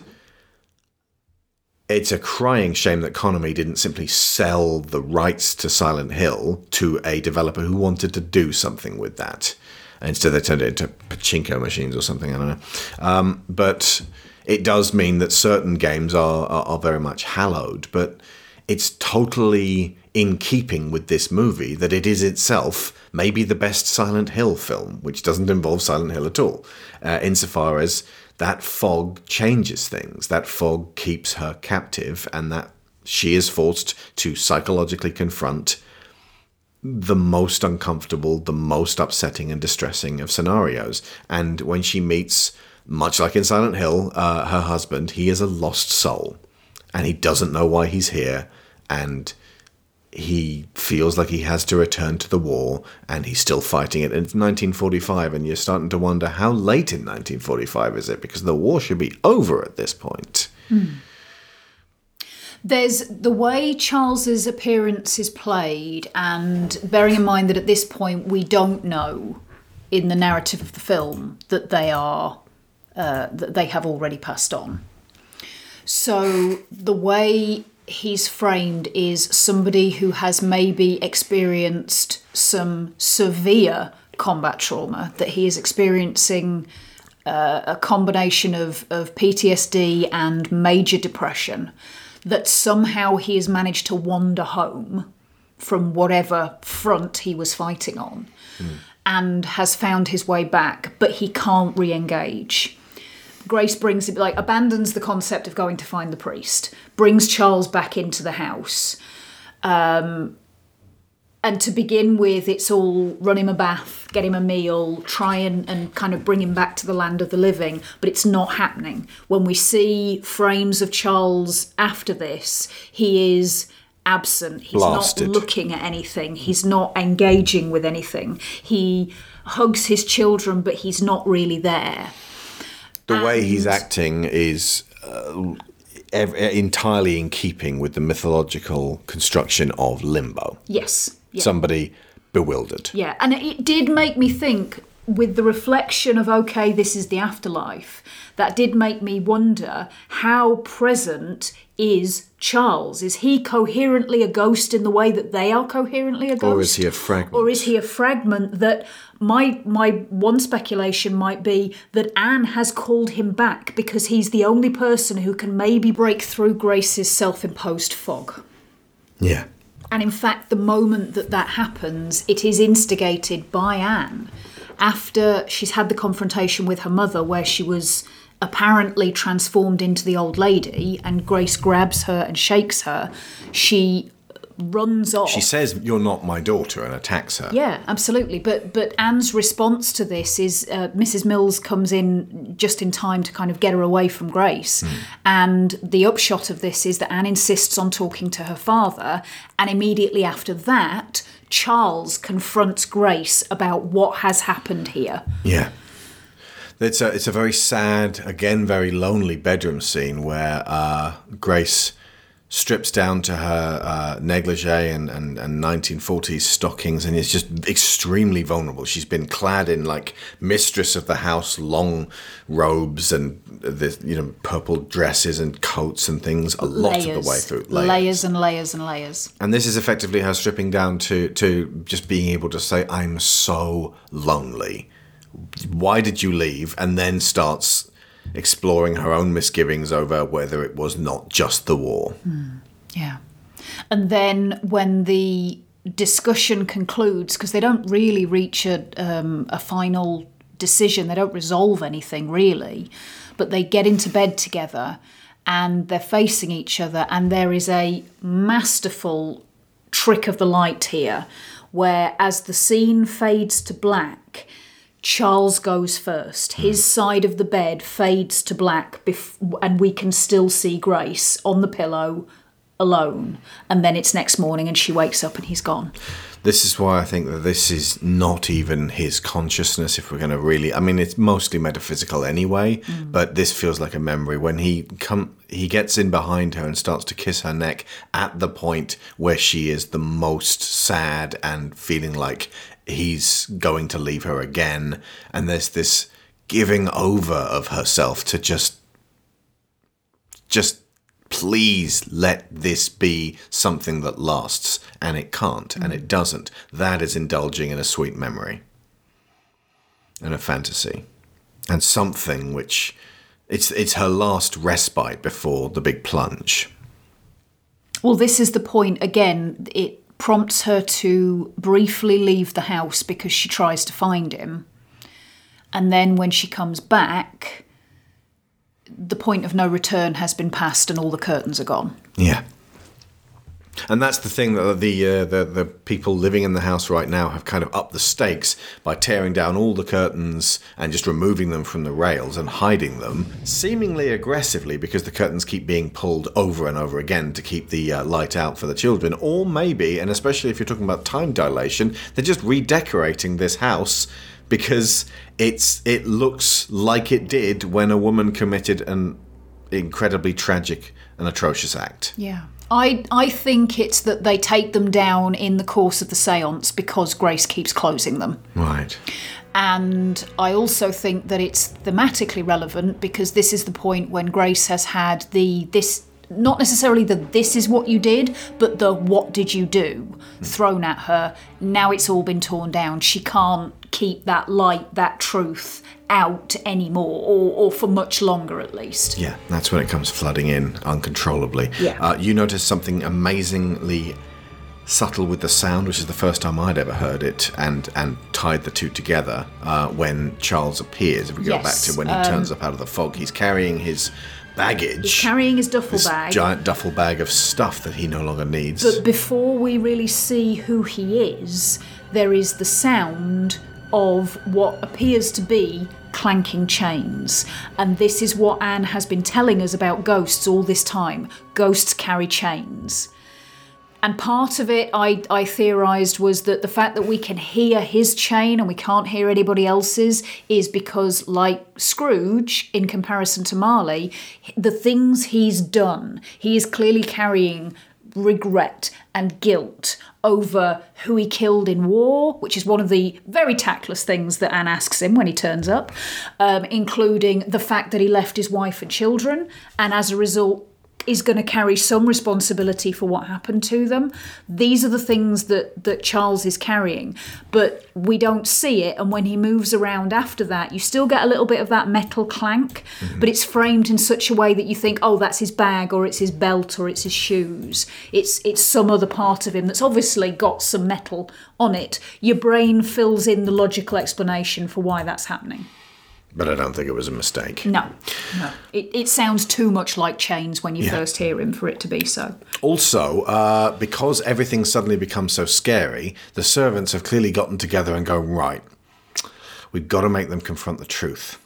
it's a crying shame that Konami didn't simply sell the rights to Silent Hill to a developer who wanted to do something with that. Instead, they turned it into pachinko machines or something. I don't know. Um, but it does mean that certain games are, are, are very much hallowed, but it's totally in keeping with this movie that it is itself maybe the best Silent Hill film, which doesn't involve Silent Hill at all, uh, insofar as that fog changes things. That fog keeps her captive, and that she is forced to psychologically confront the most uncomfortable, the most upsetting and distressing of scenarios. And when she meets, much like in Silent Hill, uh, her husband, he is a lost soul. And he doesn't know why he's here. And he feels like he has to return to the war. And he's still fighting it. And it's 1945. And you're starting to wonder how late in 1945 is it? Because the war should be over at this point. There's the way Charles's appearance is played, and bearing in mind that at this point we don't know in the narrative of the film that they are uh, that they have already passed on. So the way he's framed is somebody who has maybe experienced some severe combat trauma, that he is experiencing uh, a combination of, of PTSD and major depression, that somehow he has managed to wander home from whatever front he was fighting on and has found his way back, but he can't re engage. Grace brings it like abandons the concept of going to find the priest, brings Charles back into the house. Um, and to begin with, it's all run him a bath, get him a meal, try and, and kind of bring him back to the land of the living, but it's not happening. When we see frames of Charles after this, he is absent. He's Blasted. not looking at anything, he's not engaging with anything. He hugs his children, but he's not really there. The way he's acting is uh, ev- entirely in keeping with the mythological construction of limbo. Yes. Yeah. Somebody bewildered. Yeah, and it did make me think with the reflection of, okay, this is the afterlife, that did make me wonder how present is Charles? Is he coherently a ghost in the way that they are coherently a ghost? Or is he a fragment? Or is he a fragment that my my one speculation might be that Anne has called him back because he's the only person who can maybe break through Grace's self-imposed fog. Yeah. And in fact, the moment that that happens, it is instigated by Anne after she's had the confrontation with her mother, where she was apparently transformed into the old lady, and Grace grabs her and shakes her. She runs off. She says, You're not my daughter, and attacks her. Yeah, absolutely. But but Anne's response to this is uh, Mrs. Mills comes in just in time to kind of get her away from Grace, and the upshot of this is that Anne insists on talking to her father, and immediately after that, Charles confronts Grace about what has happened here. Yeah. It's a, it's a very sad, again, very lonely bedroom scene where uh, Grace strips down to her uh, negligee and, and, and 1940s stockings and is just extremely vulnerable. She's been clad in like mistress of the house, long robes and the you know purple dresses and coats and things a lot of the way through. layers and layers and layers. And this is effectively her stripping down to to just being able to say, "I'm so lonely. Why did you leave?" And then starts exploring her own misgivings over whether it was not just the war. Yeah. And then when the discussion concludes, because they don't really reach a, um, a final decision, they don't resolve anything really, but they get into bed together and they're facing each other, and there is a masterful trick of the light here where as the scene fades to black, Charles goes first. His hmm. side of the bed fades to black, bef- and we can still see Grace on the pillow alone. And then it's next morning, and she wakes up and he's gone. This is why I think that this is not even his consciousness. If we're going to really, I mean, it's mostly metaphysical anyway. Mm. But this feels like a memory when he come, he gets in behind her and starts to kiss her neck at the point where she is the most sad and feeling like he's going to leave her again. And there's this giving over of herself to just, just please let this be something that lasts and it can't and it doesn't that is indulging in a sweet memory and a fantasy and something which it's it's her last respite before the big plunge Well, this is the point again. It prompts her to briefly leave the house because she tries to find him. And then when she comes back, the point of no return has been passed and all the curtains are gone. yeah and that's the thing that the, uh, the the people living in the house right now have kind of upped the stakes by tearing down all the curtains and just removing them from the rails and hiding them, seemingly aggressively because the curtains keep being pulled over and over again to keep the uh, light out for the children. Or maybe, and especially if you're talking about time dilation, they're just redecorating this house because it's it looks like it did when a woman committed an incredibly tragic and atrocious act. Yeah. I, I think it's that they take them down in the course of the seance because Grace keeps closing them. Right. And I also think that it's thematically relevant because this is the point when Grace has had the this not necessarily the this is what you did, but the what did you do thrown at her. Now it's all been torn down. She can't keep that light, that truth out anymore, or, or for much longer at least. Yeah, that's when it comes flooding in uncontrollably. Yeah. Uh, you notice something amazingly subtle with the sound, which is the first time I'd ever heard it, and and tied the two together uh, when Charles appears. If we go Yes, back to when he turns up out of the fog, he's carrying his baggage. He's carrying his duffel this bag. giant duffel bag of stuff that he no longer needs. But before we really see who he is, there is the sound of what appears to be clanking chains. And this is what Anne has been telling us about ghosts all this time. Ghosts carry chains. And part of it, I, I theorised, was that the fact that we can hear his chain and we can't hear anybody else's is because, like Scrooge, in comparison to Marley, the things he's done, he is clearly carrying regret and guilt over who he killed in war, which is one of the very tactless things that Anne asks him when he turns up, um, including the fact that he left his wife and children, and as a result, is going to carry some responsibility for what happened to them. These are the things that that Charles is carrying, but we don't see it. And when he moves around after that, you still get a little bit of that metal clank, mm-hmm. but it's framed in such a way that you think, oh, that's his bag, or it's his belt, or it's his shoes. It's it's some other part of him that's obviously got some metal on it. Your brain fills in the logical explanation for why that's happening. But I don't think it was a mistake. No, no. It, it sounds too much like chains when you Yeah. first hear him for it to be so. Also, uh, because everything suddenly becomes so scary, the servants have clearly gotten together and go, right, we've got to make them confront the truth.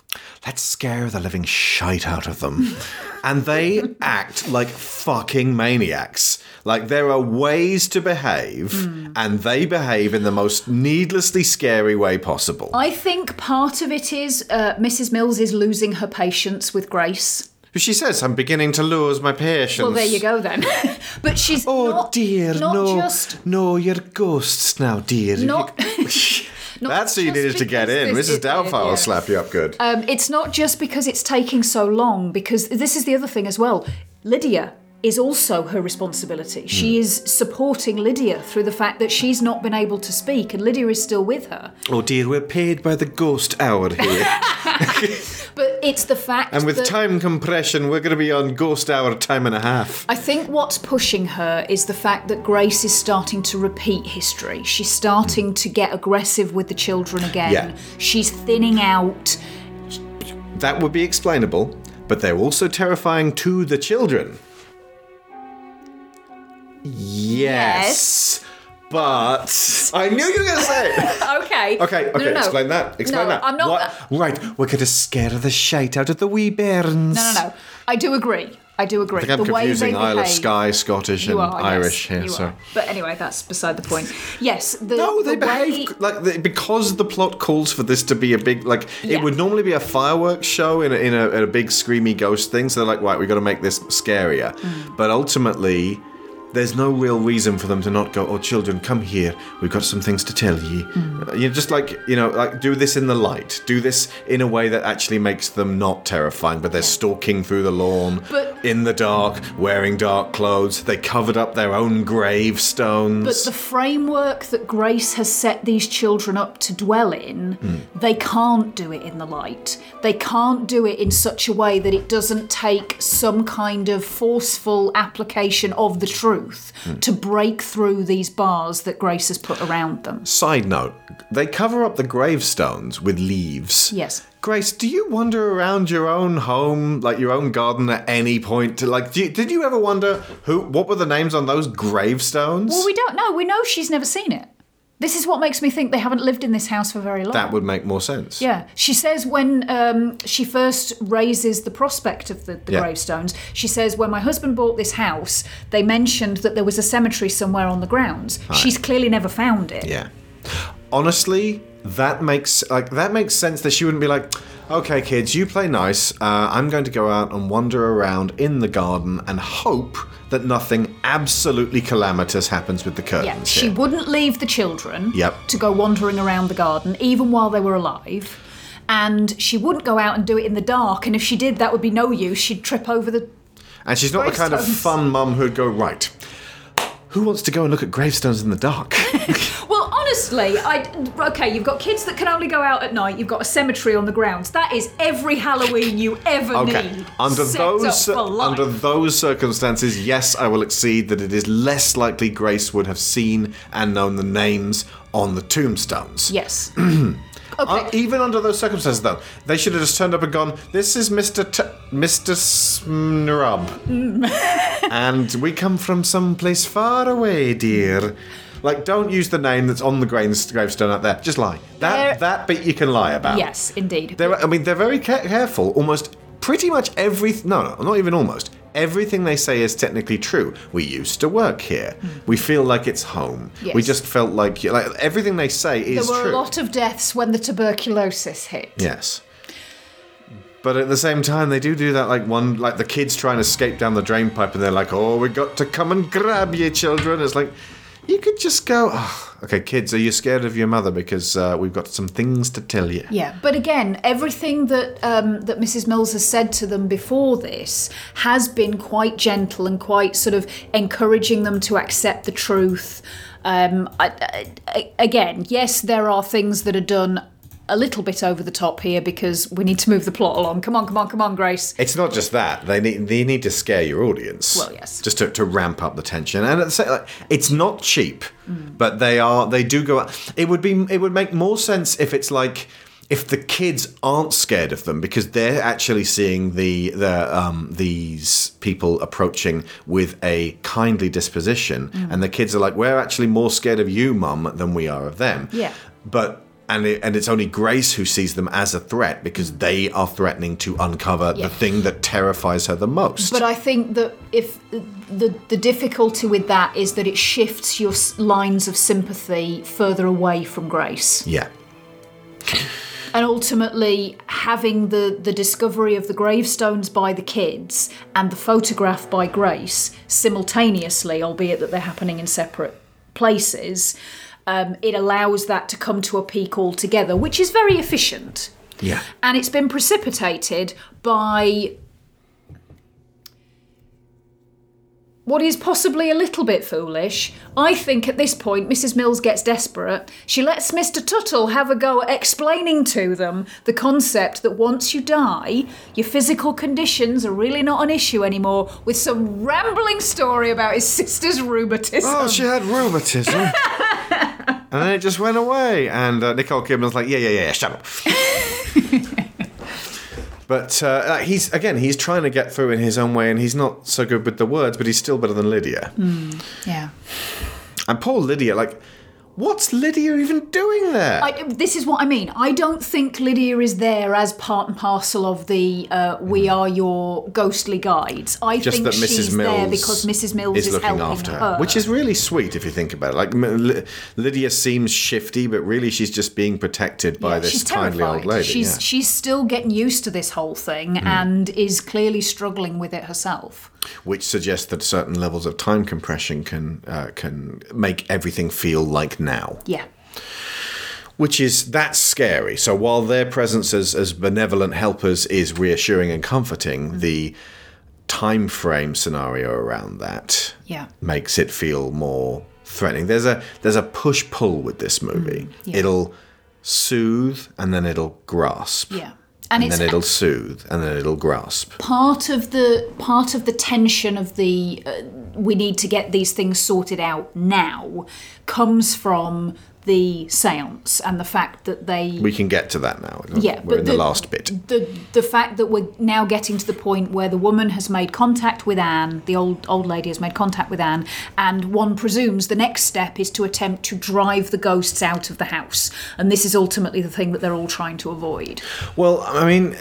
Let's scare the living shite out of them. [laughs] and they act like fucking maniacs. Like there are ways to behave, and they behave in the most needlessly scary way possible. I think part of it is uh, Mrs. Mills is losing her patience with Grace. She says, I'm beginning to lose my patience. Well, there you go then. [laughs] but she's Oh not, dear, not no, just no, you're ghosts now, dear. not. [laughs] not That's who you needed to get in. Mrs. Doubtfire will slap you up good. Um, it's not just because it's taking so long, because this is the other thing as well. Lydia is also her responsibility. Hmm. She is supporting Lydia through the fact that she's not been able to speak, and Lydia is still with her. oh dear, we're paid by the ghost hour here. [laughs] But it's the fact and with that time compression, we're going to be on ghost hour time and a half. I think what's pushing her is the fact that Grace is starting to repeat history. She's starting to get aggressive with the children again. Yeah. She's thinning out. That would be explainable, but they're also terrifying to the children. Yes. But I knew you were going to say it. Okay. [laughs] Okay, okay, No, no, no. explain that. Explain No, that. I'm not- What? Right, we're going to scare the shite out of the wee bairns. No, no, no. I do agree. I do agree. I think I'm the way confusing they Isle of Skye, Scottish, and are, Irish yes, here. so. are. But anyway, that's beside the point. Yes, the, No, they the way- behave like they, because the plot calls for this to be a big like Yeah. it would normally be a fireworks show in a, in a, in a big screamy ghost thing. So they're like, right, we got to make this scarier. Mm. But ultimately, there's no real reason for them to not go. Oh, children, come here. We've got some things to tell ye. Mm. You just like you know, like do this in the light. Do this in a way that actually makes them not terrifying. But they're stalking through the lawn But- in the dark, wearing dark clothes. They covered up their own gravestones. But the framework that Grace has set these children up to dwell in, they can't do it in the light. They can't do it in such a way that it doesn't take some kind of forceful application of the truth hmm. to break through these bars that Grace has put around them. Side note, they cover up the gravestones with leaves. Yes. Grace, do you wander around your own home, like your own garden at any point? To, like, do you, did you ever wonder who, what were the names on those gravestones? Well, we don't know. We know she's never seen it. This is what makes me think they haven't lived in this house for very long. that would make more sense. Yeah, she says when um, she first raises the prospect of the, the Yeah. gravestones, she says when my husband bought this house, they mentioned that there was a cemetery somewhere on the grounds. She's clearly never found it. Yeah. Honestly, that makes like that makes sense that she wouldn't be like, okay, kids, you play nice. Uh, I'm going to go out and wander around in the garden and hope that nothing absolutely calamitous happens with the curtains. Yeah, she here." wouldn't leave the children Yep. to go wandering around the garden, even while they were alive. And she wouldn't go out and do it in the dark. And if she did, that would be no use. She'd trip over the. And she's not the kind of fun mum who'd go right. Who wants to go and look at gravestones in the dark? [laughs] Well, honestly, I okay. You've got kids that can only go out at night. You've got a cemetery on the grounds. That is every Halloween you ever Okay. need. Under those up for life. under those circumstances, yes, I will accede that it is less likely Grace would have seen and known the names on the tombstones. yes. [clears throat] Uh, even under those circumstances, though, they should have just turned up and gone, "This is Mister T- Mister Snrub, [laughs] and we come from someplace far away, dear." Like, don't use the name that's on the gravestone out there. Just lie. That There- that bit you can lie about. yes, indeed. They're, I mean, they're very ca- careful. Almost pretty much every no, no, not even almost everything they say is technically true. We used to work here. We feel like it's home. We Hmm. Just felt like like everything they say there is were true. a lot of deaths when the tuberculosis hit. yes. But at the same time, they do do that. Like one, like the kids trying to escape down the drain pipe, and they're like, "Oh, we got to come and grab you, children." It's like you could just go, oh, "Okay, kids, are you scared of your mother? Because uh, we've got some things to tell you." Yeah, but again, everything that um, that Mrs. Mills has said to them before this has been quite gentle and quite sort of encouraging them to accept the truth. Um, I, I, again, yes, there are things that are done a little bit over the top here because we need to move the plot along. Come on, come on, come on, Grace. It's not just that they need they need to scare your audience. Well, yes. just to, to ramp up the tension, and at the same, like, it's not cheap, but they are they do go. out. It would be it would make more sense if it's like if the kids aren't scared of them because they're actually seeing the the um, these people approaching with a kindly disposition, and the kids are like, we're actually more scared of you, mum, than we are of them. Yeah. But and it, and it's only Grace who sees them as a threat because mm. they are threatening to uncover Yeah. the thing that terrifies her the most. But I think that if the the difficulty with that is that it shifts your lines of sympathy further away from Grace. yeah. and ultimately having the the discovery of the gravestones by the kids and the photograph by Grace simultaneously, albeit that they're happening in separate places, um, it allows that to come to a peak altogether, which is very efficient. Yeah. And it's been precipitated by what is possibly a little bit foolish. I think at this point, Mrs. Mills gets desperate. She lets Mr. Tuttle have a go at explaining to them the concept that once you die, your physical conditions are really not an issue anymore, with some rambling story about his sister's rheumatism. Oh, she had rheumatism. [laughs] and then it just went away. And uh, Nicole Kidman's like, yeah, yeah, yeah, yeah shut up. [laughs] but uh, he's, again, he's trying to get through in his own way, and he's not so good with the words, but he's still better than Lydia. yeah. And poor Lydia, like, what's Lydia even doing there? I, this is what I mean. I don't think Lydia is there as part and parcel of the uh, "We are your ghostly guides." I just think that Mrs. she's Mills there because Mrs. Mills is, is looking helping after her, her, which is really sweet if you think about it. Like Lydia seems shifty, but really she's just being protected by Yeah, this kindly terrified. old lady. She's yeah. she's still getting used to this whole thing Hmm. and is clearly struggling with it herself. Which suggests that certain levels of time compression can uh, can make everything feel like now. Yeah. Which is that's scary. So while their presence as as benevolent helpers is reassuring and comforting, Mm. the time frame scenario around that Yeah. makes it feel more threatening. There's a there's a push pull with this movie. Mm, yeah. It'll soothe and then it'll grasp. Yeah. And, And, then it'll soothe and then it'll grasp. part of the part of the tension of the uh, we need to get these things sorted out now comes from the seance and the fact that they We can get to that now. Yeah, we're in the, the- last bit. the the fact that we're now getting to the point where the woman has made contact with Anne, the old old lady has made contact with Anne, and one presumes the next step is to attempt to drive the ghosts out of the house, and this is ultimately the thing that they're all trying to avoid. Well, I mean,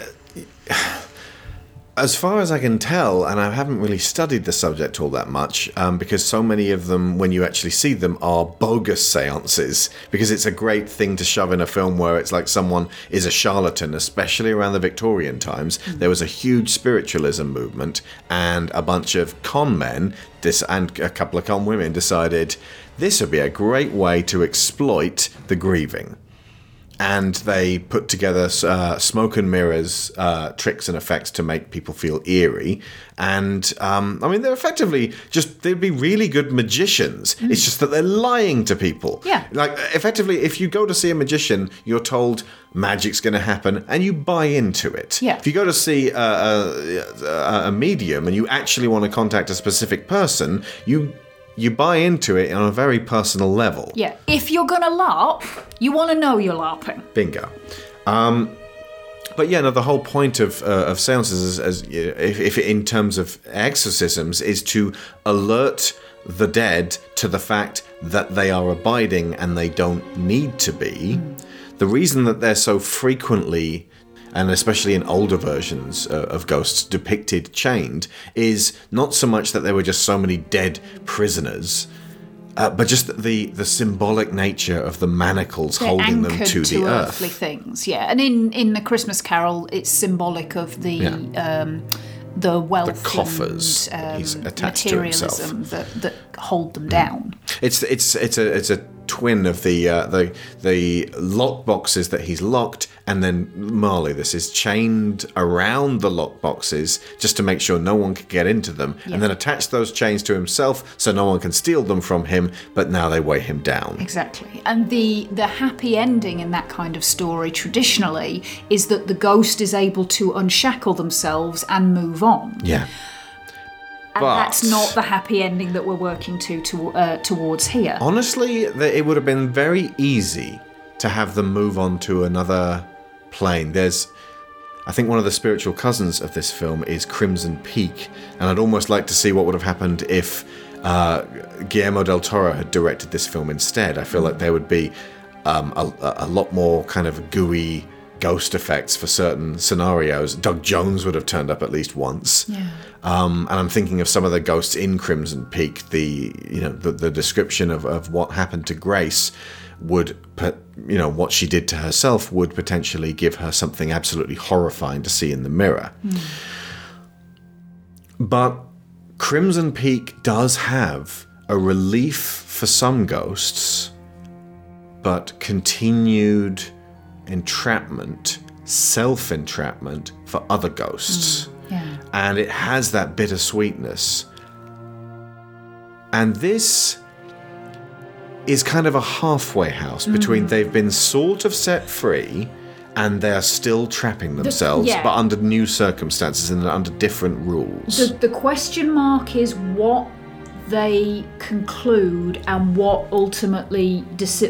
as far as I can tell, and I haven't really studied the subject all that much, um, because so many of them, when you actually see them, are bogus seances. Because it's a great thing to shove in a film where it's like someone is a charlatan, especially around the Victorian times. There was a huge spiritualism movement, and a bunch of con men this, and a couple of con women decided this would be a great way to exploit the grieving and they put together uh, smoke and mirrors uh, tricks and effects to make people feel eerie. And um, I mean, they're effectively just they'd be really good magicians. It's just that they're lying to people. Yeah. like effectively, if you go to see a magician, you're told magic's going to happen, and you buy into it. Yeah. If you go to see a, a, a medium and you actually want to contact a specific person, you you buy into it on a very personal level. Yeah. If you're gonna LARP, you want to know you're LARPing. Bingo. Um, but yeah, no, the whole point of uh, of seances, is, as if, if in terms of exorcisms, is to alert the dead to the fact that they are abiding and they don't need to be. The reason that they're so frequently and especially in older versions uh, of ghosts depicted chained is not so much that there were just so many dead prisoners uh, but just the the symbolic nature of the manacles They're holding them anchored to the earth earthly things. Yeah, and in in the Christmas Carol, it's symbolic of the Yeah. um, the wealth, coffers and, um, he's attached to himself. that that hold them down. It's it's it's a it's a twin of the uh, the the lock boxes that he's locked, and then Marley. This is chained around the lock boxes just to make sure no one can get into them, Yeah. and then attach those chains to himself so no one can steal them from him. But now they weigh him down. Exactly. And the the happy ending in that kind of story traditionally is that the ghost is able to unshackle themselves and move on. Yeah. And But- that's not the happy ending that we're working to, to uh, towards here. Honestly, it would have been very easy to have them move on to another plane. There's, I think, one of the spiritual cousins of this film is Crimson Peak, and I'd almost like to see what would have happened if uh, Guillermo del Toro had directed this film instead. I feel like there would be um, a, a lot more kind of gooey ghost effects for certain scenarios. Doug Jones would have turned up at least once. Yeah. Um, and I'm thinking of some of the ghosts in Crimson Peak. The you know the, the description of, of what happened to Grace would put you know what she did to herself would potentially give her something absolutely horrifying to see in the mirror. But Crimson Peak does have a relief for some ghosts, but continued entrapment, self entrapment for other ghosts. Yeah. And it has that bittersweetness. And this is kind of a halfway house between Mhm. they've been sort of set free and they're still trapping themselves, yeah. but under new circumstances and under different rules. The, the question mark is what they conclude and what ultimately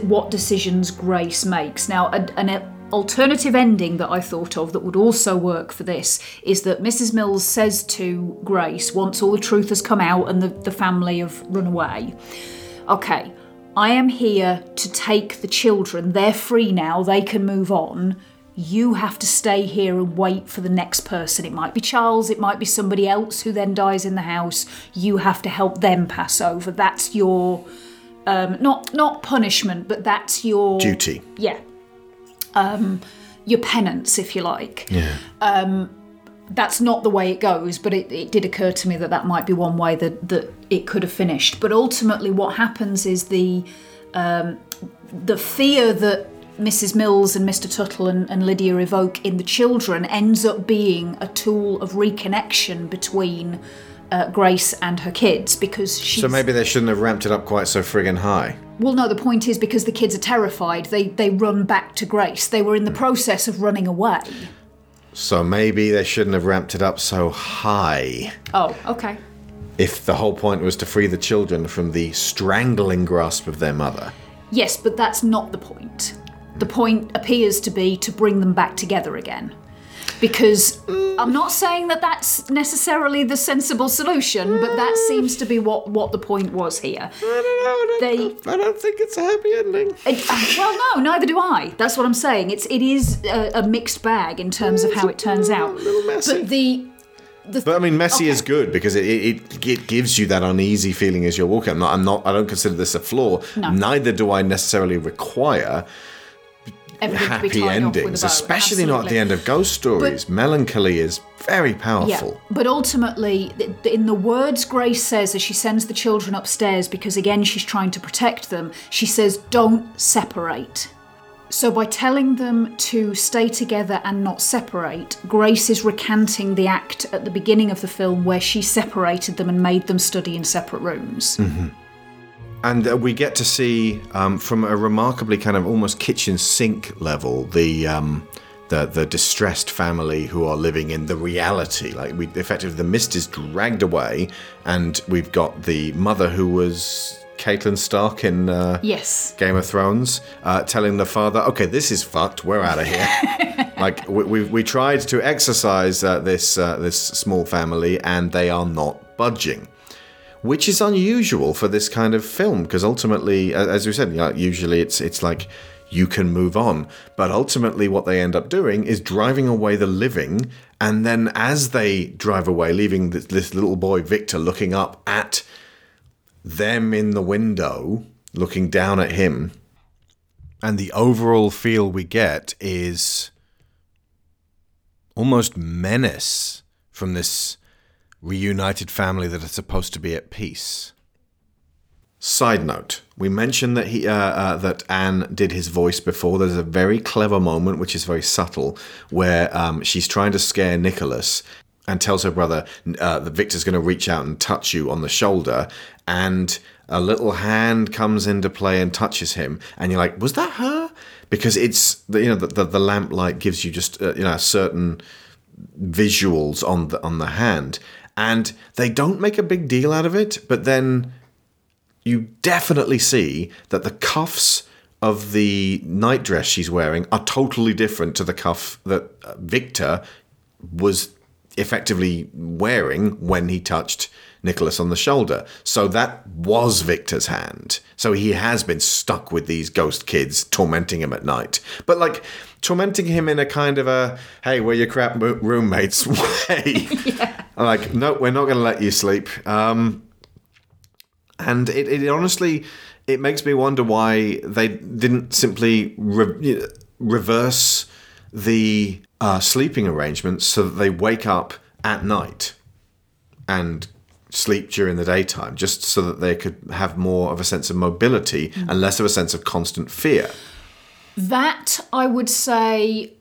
what decisions Grace makes. Now, an alternative ending that I thought of that would also work for this is that Mrs. Mills says to Grace once all the truth has come out and the, the family have run away, "Okay, I am here to take the children. They're free now. They can move on." You have to stay here and wait for the next person. It might be Charles, it might be somebody else who then dies in the house. You have to help them pass over. That's your um, not not punishment, but that's your Duty. Yeah, um, your penance, if you like. Yeah. Um, that's not the way it goes, but it, it did occur to me that that might be one way that, that it could have finished. But ultimately, what happens is the um, the fear that Mrs. Mills and Mr. Tuttle and, and Lydia evoke in the children ends up being a tool of reconnection between uh, Grace and her kids because she's. So maybe they shouldn't have ramped it up quite so friggin' high. Well, no, the point is because the kids are terrified, they, they run back to Grace. They were in the process of running away. So maybe they shouldn't have ramped it up so high. Oh, okay. If the whole point was to free the children from the strangling grasp of their mother. Yes, but that's not the point. The point appears to be to bring them back together again. Because I'm not saying that that's necessarily the sensible solution, but that seems to be what, what the point was here. I don't know. They, I don't think it's a happy ending. It, uh, well, no, neither do I. That's what I'm saying. It's it is a, a mixed bag in terms of how it turns out. But the but I mean, messy is good because it, it it gives you that uneasy feeling as you're walking. I'm not. I'm not. I don't consider this a flaw. No. Neither do I necessarily require Everything to be happy tied off with a endings, especially not at the end of ghost stories. Melancholy is very powerful. Yeah, but ultimately, in the words Grace says as she sends the children upstairs, because again she's trying to protect them, she says, "Don't separate." So by telling them to stay together and not separate, Grace is recanting the act at the beginning of the film where she separated them and made them study in separate rooms. Mm-hmm. And uh, we get to see um, from a remarkably kind of almost kitchen sink level the um, the the distressed family who are living in the reality. Like we effectively, the mist is dragged away, and we've got the mother who was Catelyn Stark in uh, Yes. Game of Thrones, uh, telling the father, "Okay, this is fucked. We're out of here." [laughs] like we, we we tried to exorcise uh, this uh, this small family, and they are not budging which is unusual for this kind of film because ultimately, as we said, usually it's it's like you can move on, but ultimately what they end up doing is driving away the living, and then as they drive away, leaving this, this little boy Victor looking up at them in the window, looking down at him, and the overall feel we get is almost menace from this reunited family that are supposed to be at peace. Side note: We mentioned that he uh, uh, that Anne did his voice before. There's a very clever moment, which is very subtle, where um, she's trying to scare Nicholas and tells her brother uh, that Victor's going to reach out and touch you on the shoulder, and a little hand comes into play and touches him, and you're like, was that her? Because it's you know the, the, the lamplight gives you just uh, you know certain visuals on the on the hand, and they don't make a big deal out of it, but then you definitely see that the cuffs of the nightdress she's wearing are totally different to the cuff that uh, Victor was effectively wearing when he touched Nicholas on the shoulder. So that was Victor's hand. So he has been stuck with these ghost kids tormenting him at night. But like tormenting him in a kind of a hey, we're your crap roommates [laughs] way. [laughs] I'm like, no, we're not going to let you sleep. Um, and it, it honestly it makes me wonder why they didn't simply re- reverse the uh, sleeping arrangements so that they wake up at night and sleep during the daytime just so that they could have more of a sense of mobility mm. and less of a sense of constant fear That I would say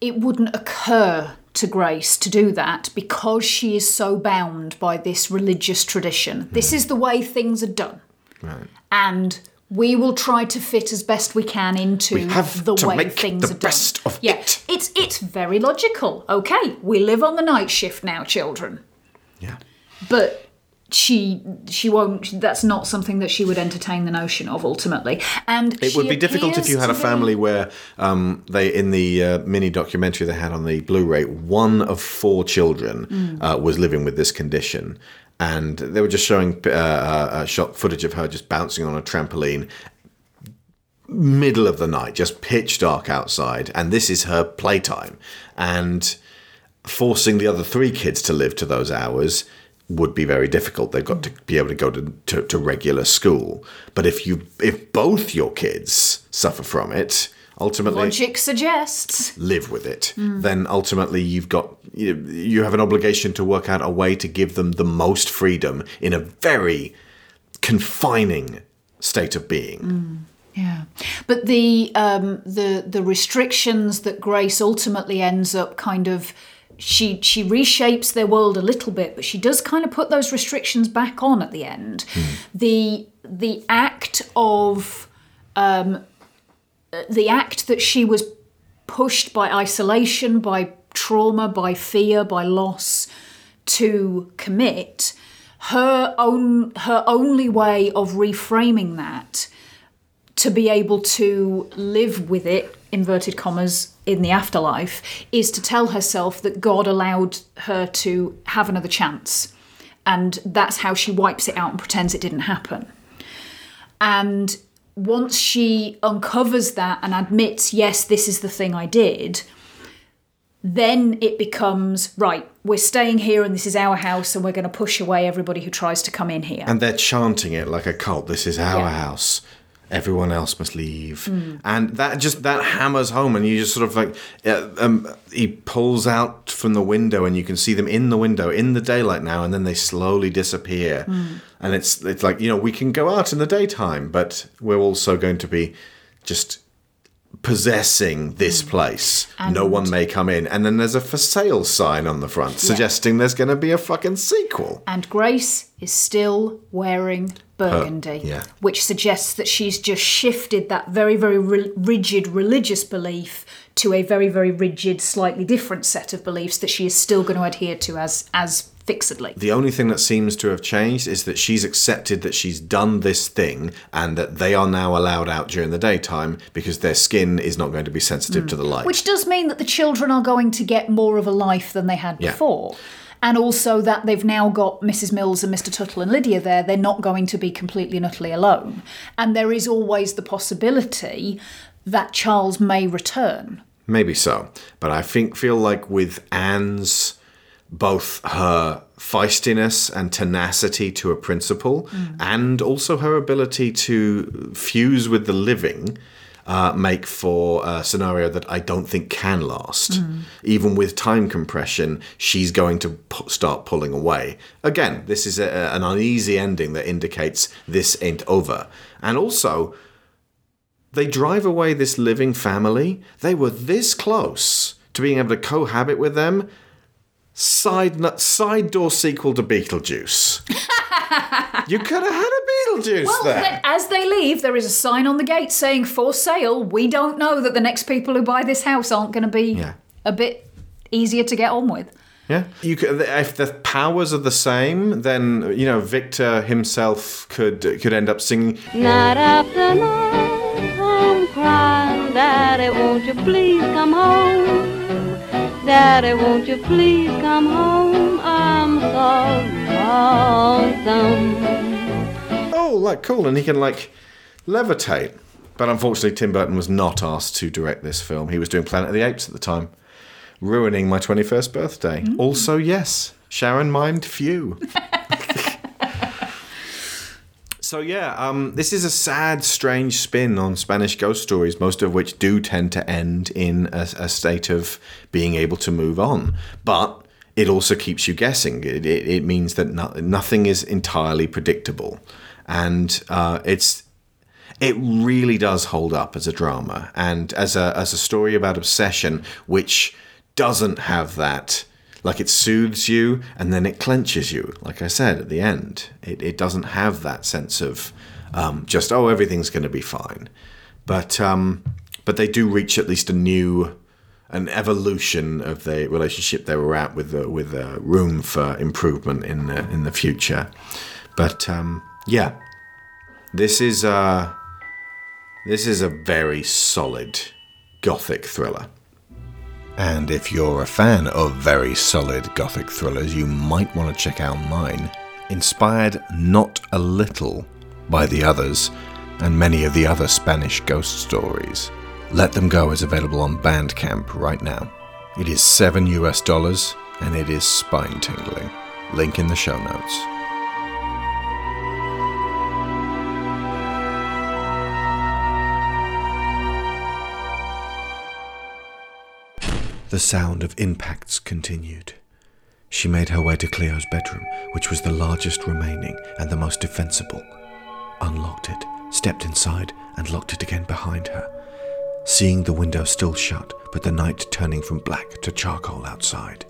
it wouldn't occur to Grace to do that because she is so bound by this religious tradition. Hmm. This is the way things are done. right And we will try to fit as best we can into We have the to way make things the are done. best of yeah, it. It's it's very logical. Okay, we live on the night shift now, children. yeah But she she won't that's not something that she would entertain the notion of ultimately. And It would be difficult if you had a family where um, they, in the uh, mini documentary they had on the Blu-ray, one of four children Mm. uh, was living with this condition, and they were just showing uh, uh, uh, shot footage of her just bouncing on a trampoline, middle of the night, just pitch dark outside, and this is her playtime, and forcing the other three kids to live to those hours would be very difficult. They've got to mm. be able to go to, to, to regular school. But if you if both your kids suffer from it, ultimately Logic suggests. live with it, mm. then ultimately you've got you, you have an obligation to work out a way to give them the most freedom in a very confining state of being. Mm. Yeah, but the um, the the restrictions that Grace ultimately ends up kind of she she reshapes their world a little bit, but she does kind of put those restrictions back on at the end. The the act of um, the act that she was pushed by isolation, by trauma, by fear, by loss to commit. Her own her only way of reframing that to be able to live with it, inverted commas, in the afterlife, is to tell herself that God allowed her to have another chance. And that's how she wipes it out and pretends it didn't happen. And once she uncovers that and admits, yes, this is the thing I did, then it becomes right. We're staying here, and this is our house, and we're going to push away everybody who tries to come in here. And they're chanting it like a cult. This is our Yeah. house. Everyone else must leave. Mm. And that just that hammers home, and you just sort of like uh, um, he pulls out from the window, and you can see them in the window in the daylight now, and then they slowly disappear. Mm. And it's it's like you know we can go out in the daytime, but we're also going to be just possessing this mm. place. no one may come in, and then there's a for sale sign on the front suggesting there's going to be a fucking sequel. And Grace is still wearing burgundy, yeah. which suggests that she's just shifted that very, very ri- rigid religious belief to a very, very rigid, slightly different set of beliefs that she is still going to adhere to as as fixedly. The only thing that seems to have changed is that she's accepted that she's done this thing and that they are now allowed out during the daytime because their skin is not going to be sensitive to the hmm. light. Which does mean that the children are going to get more of a life than they had Yeah. before. And also that they've now got Mrs. Mills and Mr. Tuttle and Lydia there, they're not going to be completely and utterly alone. And there is always the possibility that Charles may return. Maybe so. But I think feel like with Anne's both her feistiness and tenacity to a principle and also her ability to fuse with the living uh, make for a scenario that I don't think can last. Even with time compression, she's going to pu- start pulling away. Again, this is a, an uneasy ending that indicates this ain't over. And also, they drive away this living family. They were this close to being able to cohabit with them. Side nu- side door sequel to Beetlejuice. [laughs] you could have had a Beetlejuice Well, there. then, as they leave, there is a sign on the gate saying for sale. We don't know that the next people who buy this house aren't going to be Yeah. a bit easier to get on with. Yeah, you could. If the powers are the same, then you know Victor himself could could end up singing. Night after night, I'm crying, Daddy, won't you please come home? Daddy, won't you please come home? I'm so lonesome. Oh, like cool, and he can like levitate. But unfortunately, Tim Burton was not asked to direct this film. He was doing Planet of the Apes at the time, ruining my twenty-first birthday. Mm. Also, yes, Sharon mimed few. [laughs] So yeah, um, this is a sad, strange spin on Spanish ghost stories, most of which do tend to end in a, a state of being able to move on. But it also keeps you guessing. It, it, it means that no, nothing is entirely predictable, and uh, it's it really does hold up as a drama and as a as a story about obsession, which doesn't have that. Like it soothes you and then it clenches you. Like I said at the end, it, it doesn't have that sense of um, just oh everything's going to be fine, but um, but they do reach at least a new an evolution of the relationship they were at with the, with the room for improvement in the, in the future. But um, yeah, this is uh, this is a very solid gothic thriller. And if you're a fan of very solid gothic thrillers, you might want to check out mine. Inspired not a little by the others and many of the other Spanish ghost stories. Let Them Go is available on Bandcamp right now. It is 7 US dollars and it is spine tingling. Link in the show notes. The sound of impacts continued. She made her way to Cleo's bedroom, which was the largest remaining and the most defensible. Unlocked it, stepped inside, and locked it again behind her. Seeing the window still shut, but the night turning from black to charcoal outside,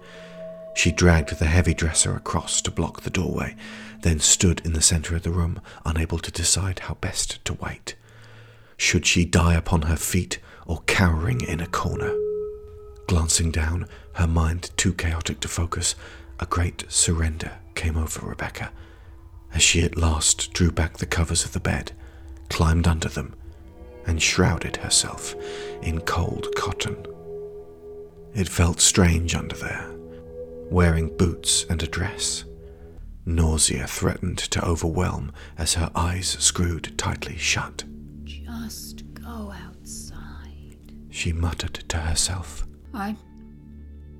she dragged the heavy dresser across to block the doorway, then stood in the center of the room, unable to decide how best to wait. Should she die upon her feet or cowering in a corner? Glancing down, her mind too chaotic to focus, a great surrender came over Rebecca as she at last drew back the covers of the bed, climbed under them, and shrouded herself in cold cotton. It felt strange under there, wearing boots and a dress. Nausea threatened to overwhelm as her eyes screwed tightly shut. Just go outside. She muttered to herself. I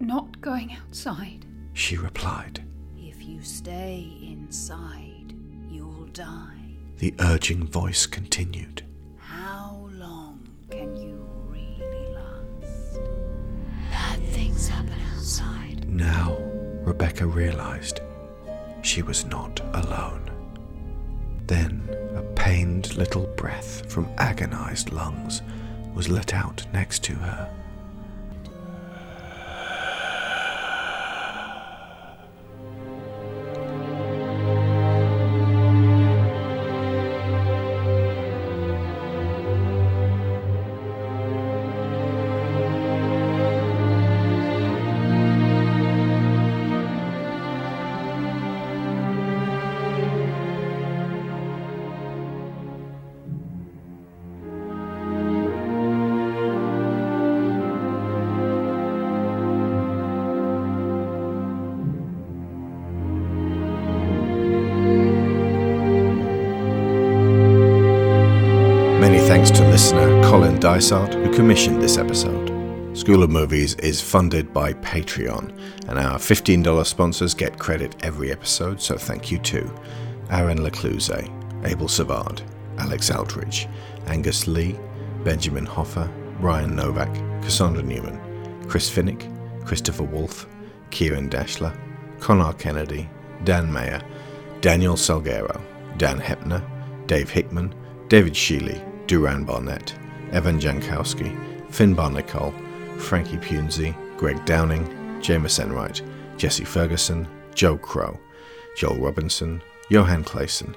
not going outside. She replied. If you stay inside, you'll die. The urging voice continued. How long can you really last? Bad things happen outside. Now, Rebecca realized she was not alone. Then, a pained little breath from agonized lungs was let out next to her. Thanks to listener Colin Dysart, who commissioned this episode. School of Movies is funded by Patreon, and our $15 sponsors get credit every episode, so thank you to Aaron Lecluse, Abel Savard, Alex Aldridge, Angus Lee, Benjamin Hoffer, Ryan Novak, Cassandra Newman, Chris Finnick, Christopher Wolfe, Kieran Dashler, Connor Kennedy, Dan Mayer, Daniel Salguero, Dan Hepner, Dave Hickman, David Sheely, Duran Barnett, Evan Jankowski, Finbar Nicole, Frankie Punzi, Greg Downing, Jameis Enright, Jesse Ferguson, Joe Crow, Joel Robinson, Johan Clayson,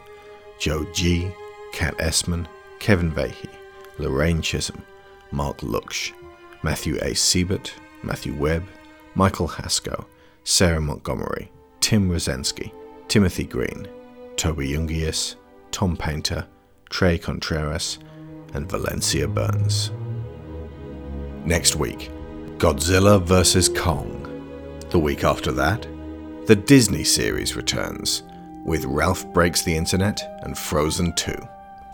Joe G, Kat Essman, Kevin Vahey, Lorraine Chisholm, Mark Luksh, Matthew A. Siebert, Matthew Webb, Michael Haskell, Sarah Montgomery, Tim Rosensky, Timothy Green, Toby Jungius, Tom Painter, Trey Contreras, and Valencia Burns. Next week, Godzilla vs. Kong. The week after that, the Disney series returns, with Ralph Breaks the Internet and Frozen 2,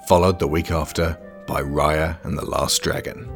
followed the week after by Raya and the Last Dragon.